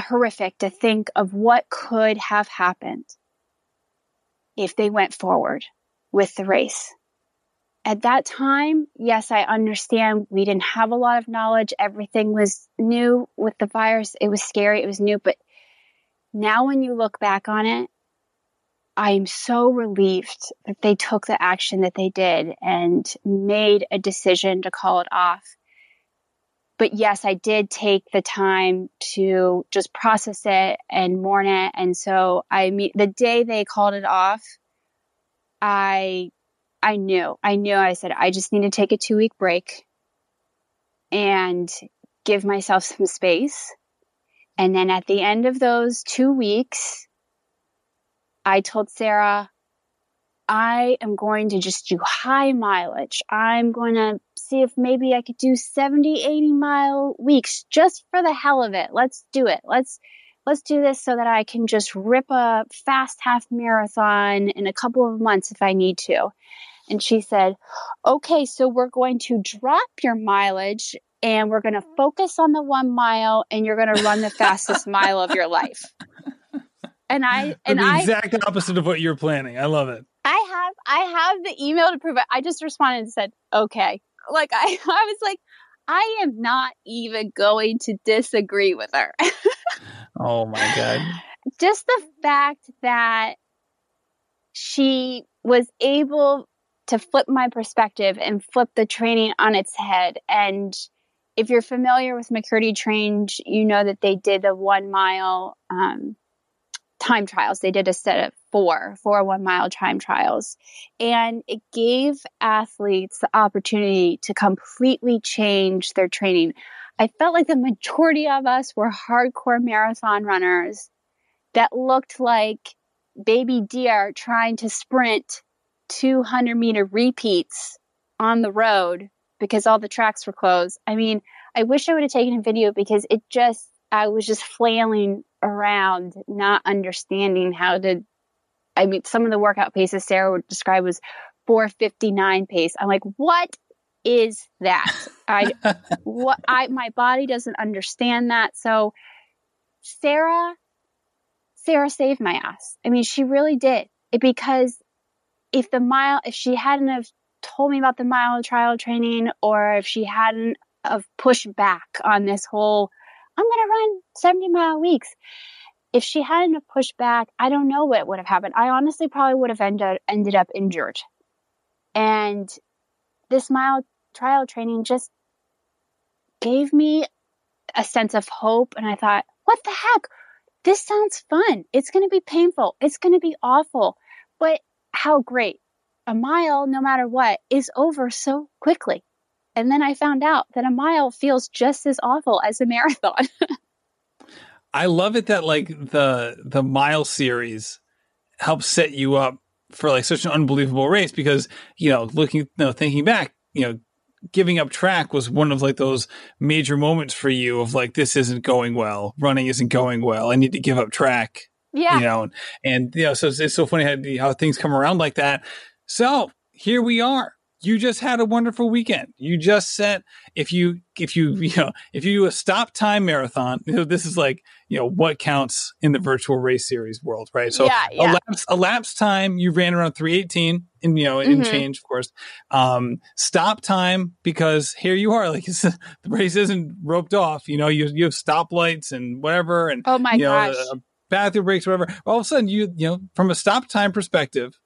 horrific to think of what could have happened if they went forward with the race. At that time, yes, I understand we didn't have a lot of knowledge. Everything was new with the virus. It was scary. It was new. But now when you look back on it, I am so relieved that they took the action that they did and made a decision to call it off. But yes, I did take the time to just process it and mourn it. And so I mean, the day they called it off, I, I knew, I knew, I said, I just need to take a two week break and give myself *laughs* some space. And then at the end of those two weeks, I told Sarah, I am going to just do high mileage. I'm going to see if maybe I could do 70, 80 mile weeks just for the hell of it. Let's do it. Let's, let's do this so that I can just rip a fast half marathon in a couple of months if I need to. And she said, okay, so we're going to drop your mileage and we're going to focus on the one mile and you're going to run the fastest *laughs* mile of your life and I and the I exact opposite of what you're planning. I love it. I have I have the email to prove it. I just responded and said, "Okay." Like *laughs* I I was like, I am not even going to disagree with her. *laughs* oh my god. Just the fact that she was able to flip my perspective and flip the training on its head and if you're familiar with McKirdy Trained, you know that they did the one mile um, time trials. They did a set of four, four one mile time trials. And it gave athletes the opportunity to completely change their training. I felt like the majority of us were hardcore marathon runners that looked like baby deer trying to sprint 200 meter repeats on the road because all the tracks were closed. I mean, I wish I would have taken a video because it just, I was just flailing around not understanding how to I mean some of the workout paces Sarah would describe was 459 pace. I'm like, what is that? I what I my body doesn't understand that. So Sarah Sarah saved my ass. I mean, she really did. It because if the mile if she hadn't have told me about the mile trial training or if she hadn't have pushed back on this whole I'm going to run 70 mile weeks. If she hadn't have pushed back, I don't know what would have happened. I honestly probably would have ended, ended up injured. And this mile trial training just gave me a sense of hope. And I thought, what the heck? This sounds fun. It's going to be painful. It's going to be awful. But how great. A mile, no matter what, is over so quickly. And then I found out that a mile feels just as awful as a marathon. *laughs* I love it that like the the mile series helps set you up for like such an unbelievable race because you know looking you know thinking back you know giving up track was one of like those major moments for you of like this isn't going well running isn't going well i need to give up track yeah. you know and, and you know so it's, it's so funny how, how things come around like that. So here we are you just had a wonderful weekend. You just set if you if you *laughs* you know if you do a stop time marathon, you know, this is like you know what counts in the virtual race series world, right? So yeah, yeah. a lapse a lapse time you ran around three eighteen and you know in mm-hmm. change, of course. Um, stop time because here you are, *laughs* like the race isn't roped off. You know you you have stoplights and whatever, and oh my you gosh. know, bathroom breaks, whatever. All of a sudden, you you know from a stop time perspective,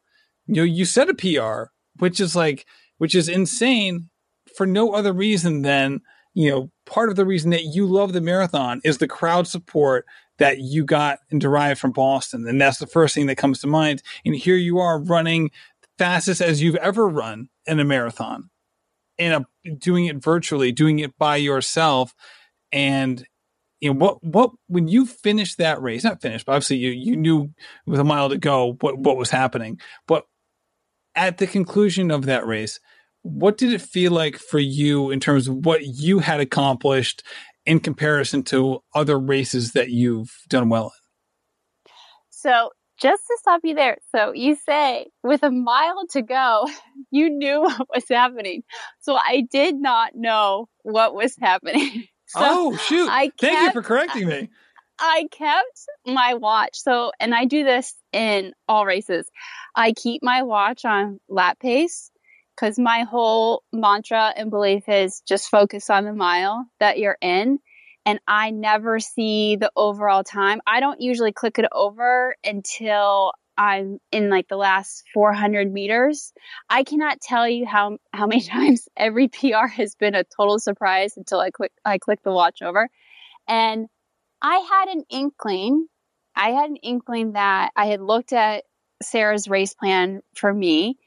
you know you set a PR, which is like which is insane for no other reason than you know, part of the reason that you love the marathon is the crowd support that you got and derived from Boston. And that's the first thing that comes to mind. And here you are running fastest as you've ever run in a marathon and doing it virtually, doing it by yourself. And you know what what when you finished that race not finished but obviously you you knew with a mile to go what what was happening but at the conclusion of that race what did it feel like for you in terms of what you had accomplished in comparison to other races that you've done well in so just to stop you there so you say with a mile to go *laughs* you knew *laughs* what was happening so i did not know what was happening *laughs* So oh shoot! I kept, Thank you for correcting me. I kept my watch. So, and I do this in all races. I keep my watch on lap pace because my whole mantra and belief is just focus on the mile that you're in. And I never see the overall time. I don't usually click it over until I'm in like the last 400 meters. I cannot tell you how how many *laughs* times every PR has been a total surprise until I click I click the watch over. And I had an inkling, I had an inkling that I had looked at Sarah's race plan for me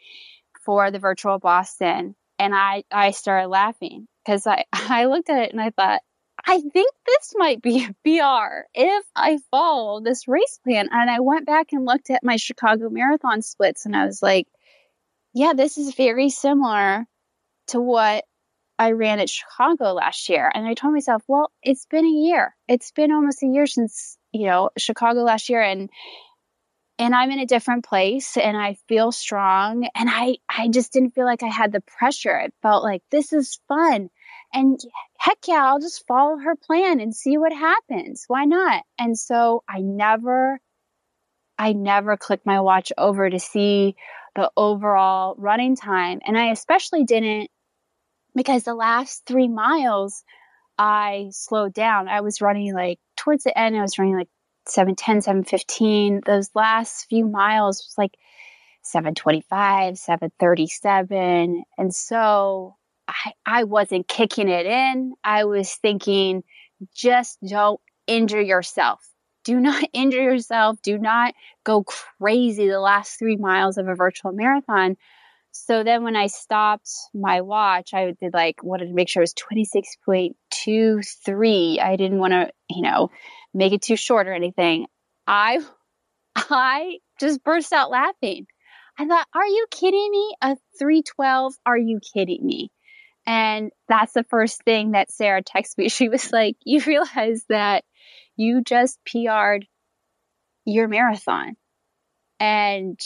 for the virtual Boston and I I started laughing because I *laughs* I looked at it and I thought I think this might be a PR if I follow this race plan. And I went back and looked at my Chicago Marathon splits and I was like, yeah, this is very similar to what I ran at Chicago last year. And I told myself, well, it's been a year. It's been almost a year since, you know, Chicago last year and and I'm in a different place and I feel strong and I I just didn't feel like I had the pressure. It felt like this is fun. And heck yeah, I'll just follow her plan and see what happens. Why not? And so I never, I never clicked my watch over to see the overall running time. And I especially didn't because the last three miles I slowed down. I was running like towards the end, I was running like 710, 715. Those last few miles was like 725, 737. And so I, I wasn't kicking it in. I was thinking, just don't injure yourself. Do not *laughs* injure yourself. Do not go crazy the last three miles of a virtual marathon. So then when I stopped my watch, I did like wanted to make sure it was 26.23. I didn't want to, you know, make it too short or anything. I *laughs* I just burst out laughing. I thought, are you kidding me? A 312? Are you kidding me? And that's the first thing that Sarah texted me. *laughs* She was like, You realize that you just PR'd your marathon. And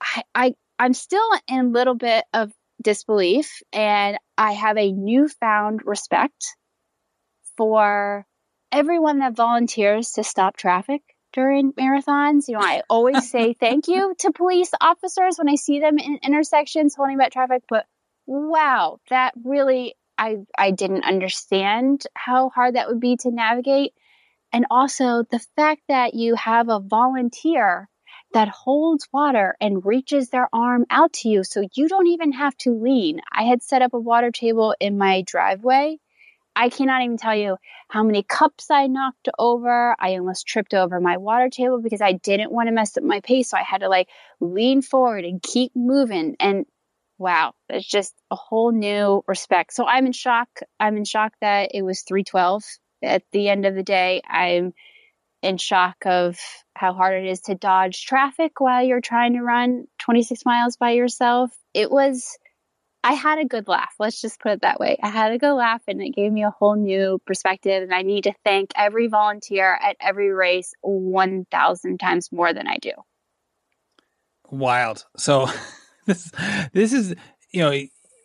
I, I I'm still in a little bit of disbelief and I have a newfound respect for everyone that volunteers to stop traffic during marathons. You know, I always *laughs* say thank you to police officers when I see them in intersections holding back traffic, but wow, that really I I didn't understand how hard that would be to navigate. And also the fact that you have a volunteer that holds water and reaches their arm out to you so you don't even have to lean. I had set up a water table in my driveway. I cannot even tell you how many cups I knocked over. I almost tripped over my water table because I didn't want to mess up my pace. So I had to like lean forward and keep moving. And wow, it's just a whole new respect. So I'm in shock. I'm in shock that it was 312 at the end of the day. I'm in shock of how hard it is to dodge traffic while you're trying to run 26 miles by yourself. It was, I had a good laugh. Let's just put it that way. I had a good laugh and it gave me a whole new perspective. And I need to thank every volunteer at every race 1,000 times more than I do. Wild. So, *laughs* this this is you know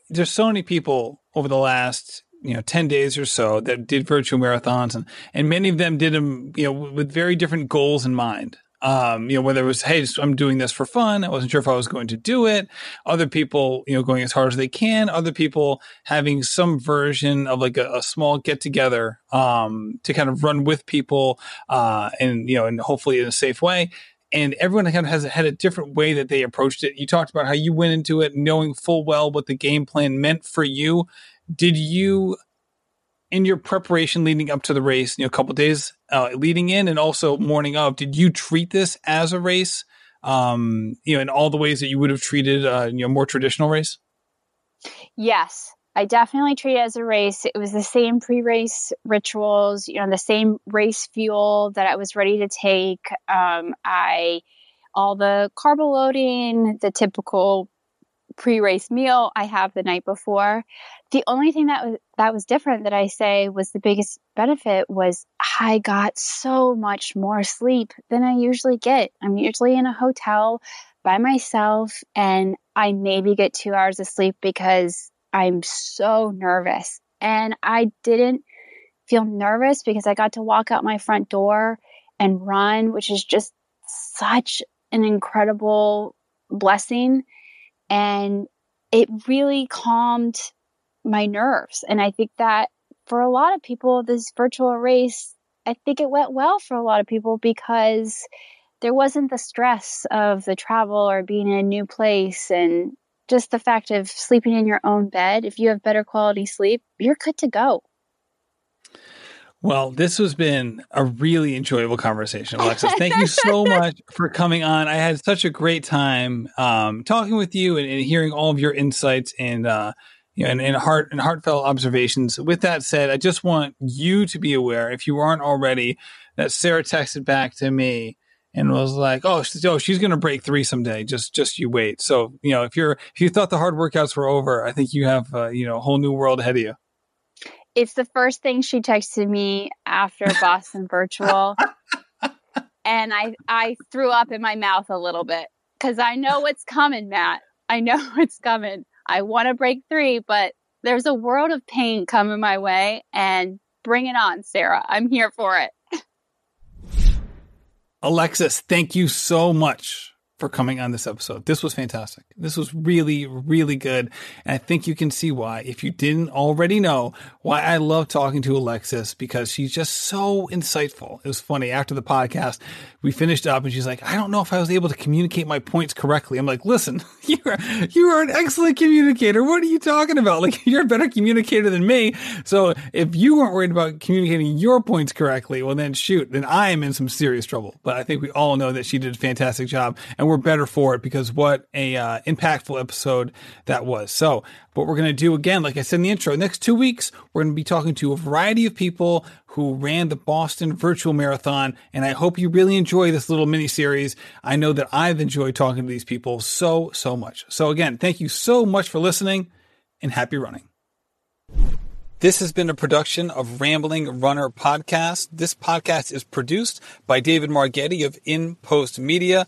there's so many people over the last you know 10 days or so that did virtual marathons and and many of them did them you know with very different goals in mind um, you know, whether it was, hey, I'm doing this for fun. I wasn't sure if I was going to do it. Other people, you know, going as hard as they can. Other people having some version of like a, a small get together, um, to kind of run with people, uh, and, you know, and hopefully in a safe way and everyone kind of has had a different way that they approached it. You talked about how you went into it knowing full well what the game plan meant for you. Did you in your preparation leading up to the race, you know, a couple days uh, leading in and also morning of, did you treat this as a race? Um, you know, in all the ways that you would have treated, uh, you know, more traditional race. Yes, I definitely treat it as a race. It was the same pre-race rituals, you know, the same race fuel that I was ready to take. Um, I all the carb loading, the typical pre-race meal I have the night before. The only thing that was that was different that I say was the biggest benefit was I got so much more sleep than I usually get. I'm usually in a hotel by myself and I maybe get 2 hours of sleep because I'm so nervous. And I didn't feel nervous because I got to walk out my front door and run, which is just such an incredible blessing. And it really calmed my nerves. And I think that for a lot of people, this virtual race, I think it went well for a lot of people because there wasn't the stress of the travel or being in a new place and just the fact of sleeping in your own bed. If you have better quality sleep, you're good to go. Well, this has been a really enjoyable conversation, Alexis. Thank you so *laughs* much for coming on. I had such a great time um, talking with you and, and, hearing all of your insights and uh, you know, and, and heart and heartfelt observations. With that said, I just want you to be aware, if you aren't already, that Sarah texted back to me and was like, "Oh, she's, oh, she's going to break three someday. Just, just you wait." So, you know, if you're if you thought the hard workouts were over, I think you have uh, you know a whole new world ahead of you it's the first thing she texted me after *laughs* Boston Virtual. and I I threw up in my mouth a little bit cuz I know what's coming, Matt. I know *laughs* what's coming. I want to break 3, but there's a world of pain coming my way and bring it on, Sarah. I'm here for it. Alexis, thank you so much for coming on this episode. This was fantastic. This was really, really good. And I think you can see why, if you didn't already know, why I love talking to Alexis because she's just so insightful. It was funny after the podcast, we finished up and she's like, I don't know if I was able to communicate my points correctly. I'm like, listen, *laughs* you're, you are an excellent communicator. What are you talking about? Like, you're a better communicator than me. So if you weren't worried about communicating your points correctly, well, then shoot, then I am in some serious trouble. But I think we all know that she did a fantastic job. And we're better for it because what a uh, impactful episode that was. So, what we're going to do again, like I said in the intro, next two weeks, we're going to be talking to a variety of people who ran the Boston Virtual Marathon. And I hope you really enjoy this little mini series. I know that I've enjoyed talking to these people so, so much. So, again, thank you so much for listening and happy running. This has been a production of Rambling Runner Podcast. This podcast is produced by David Margetti of In Post Media.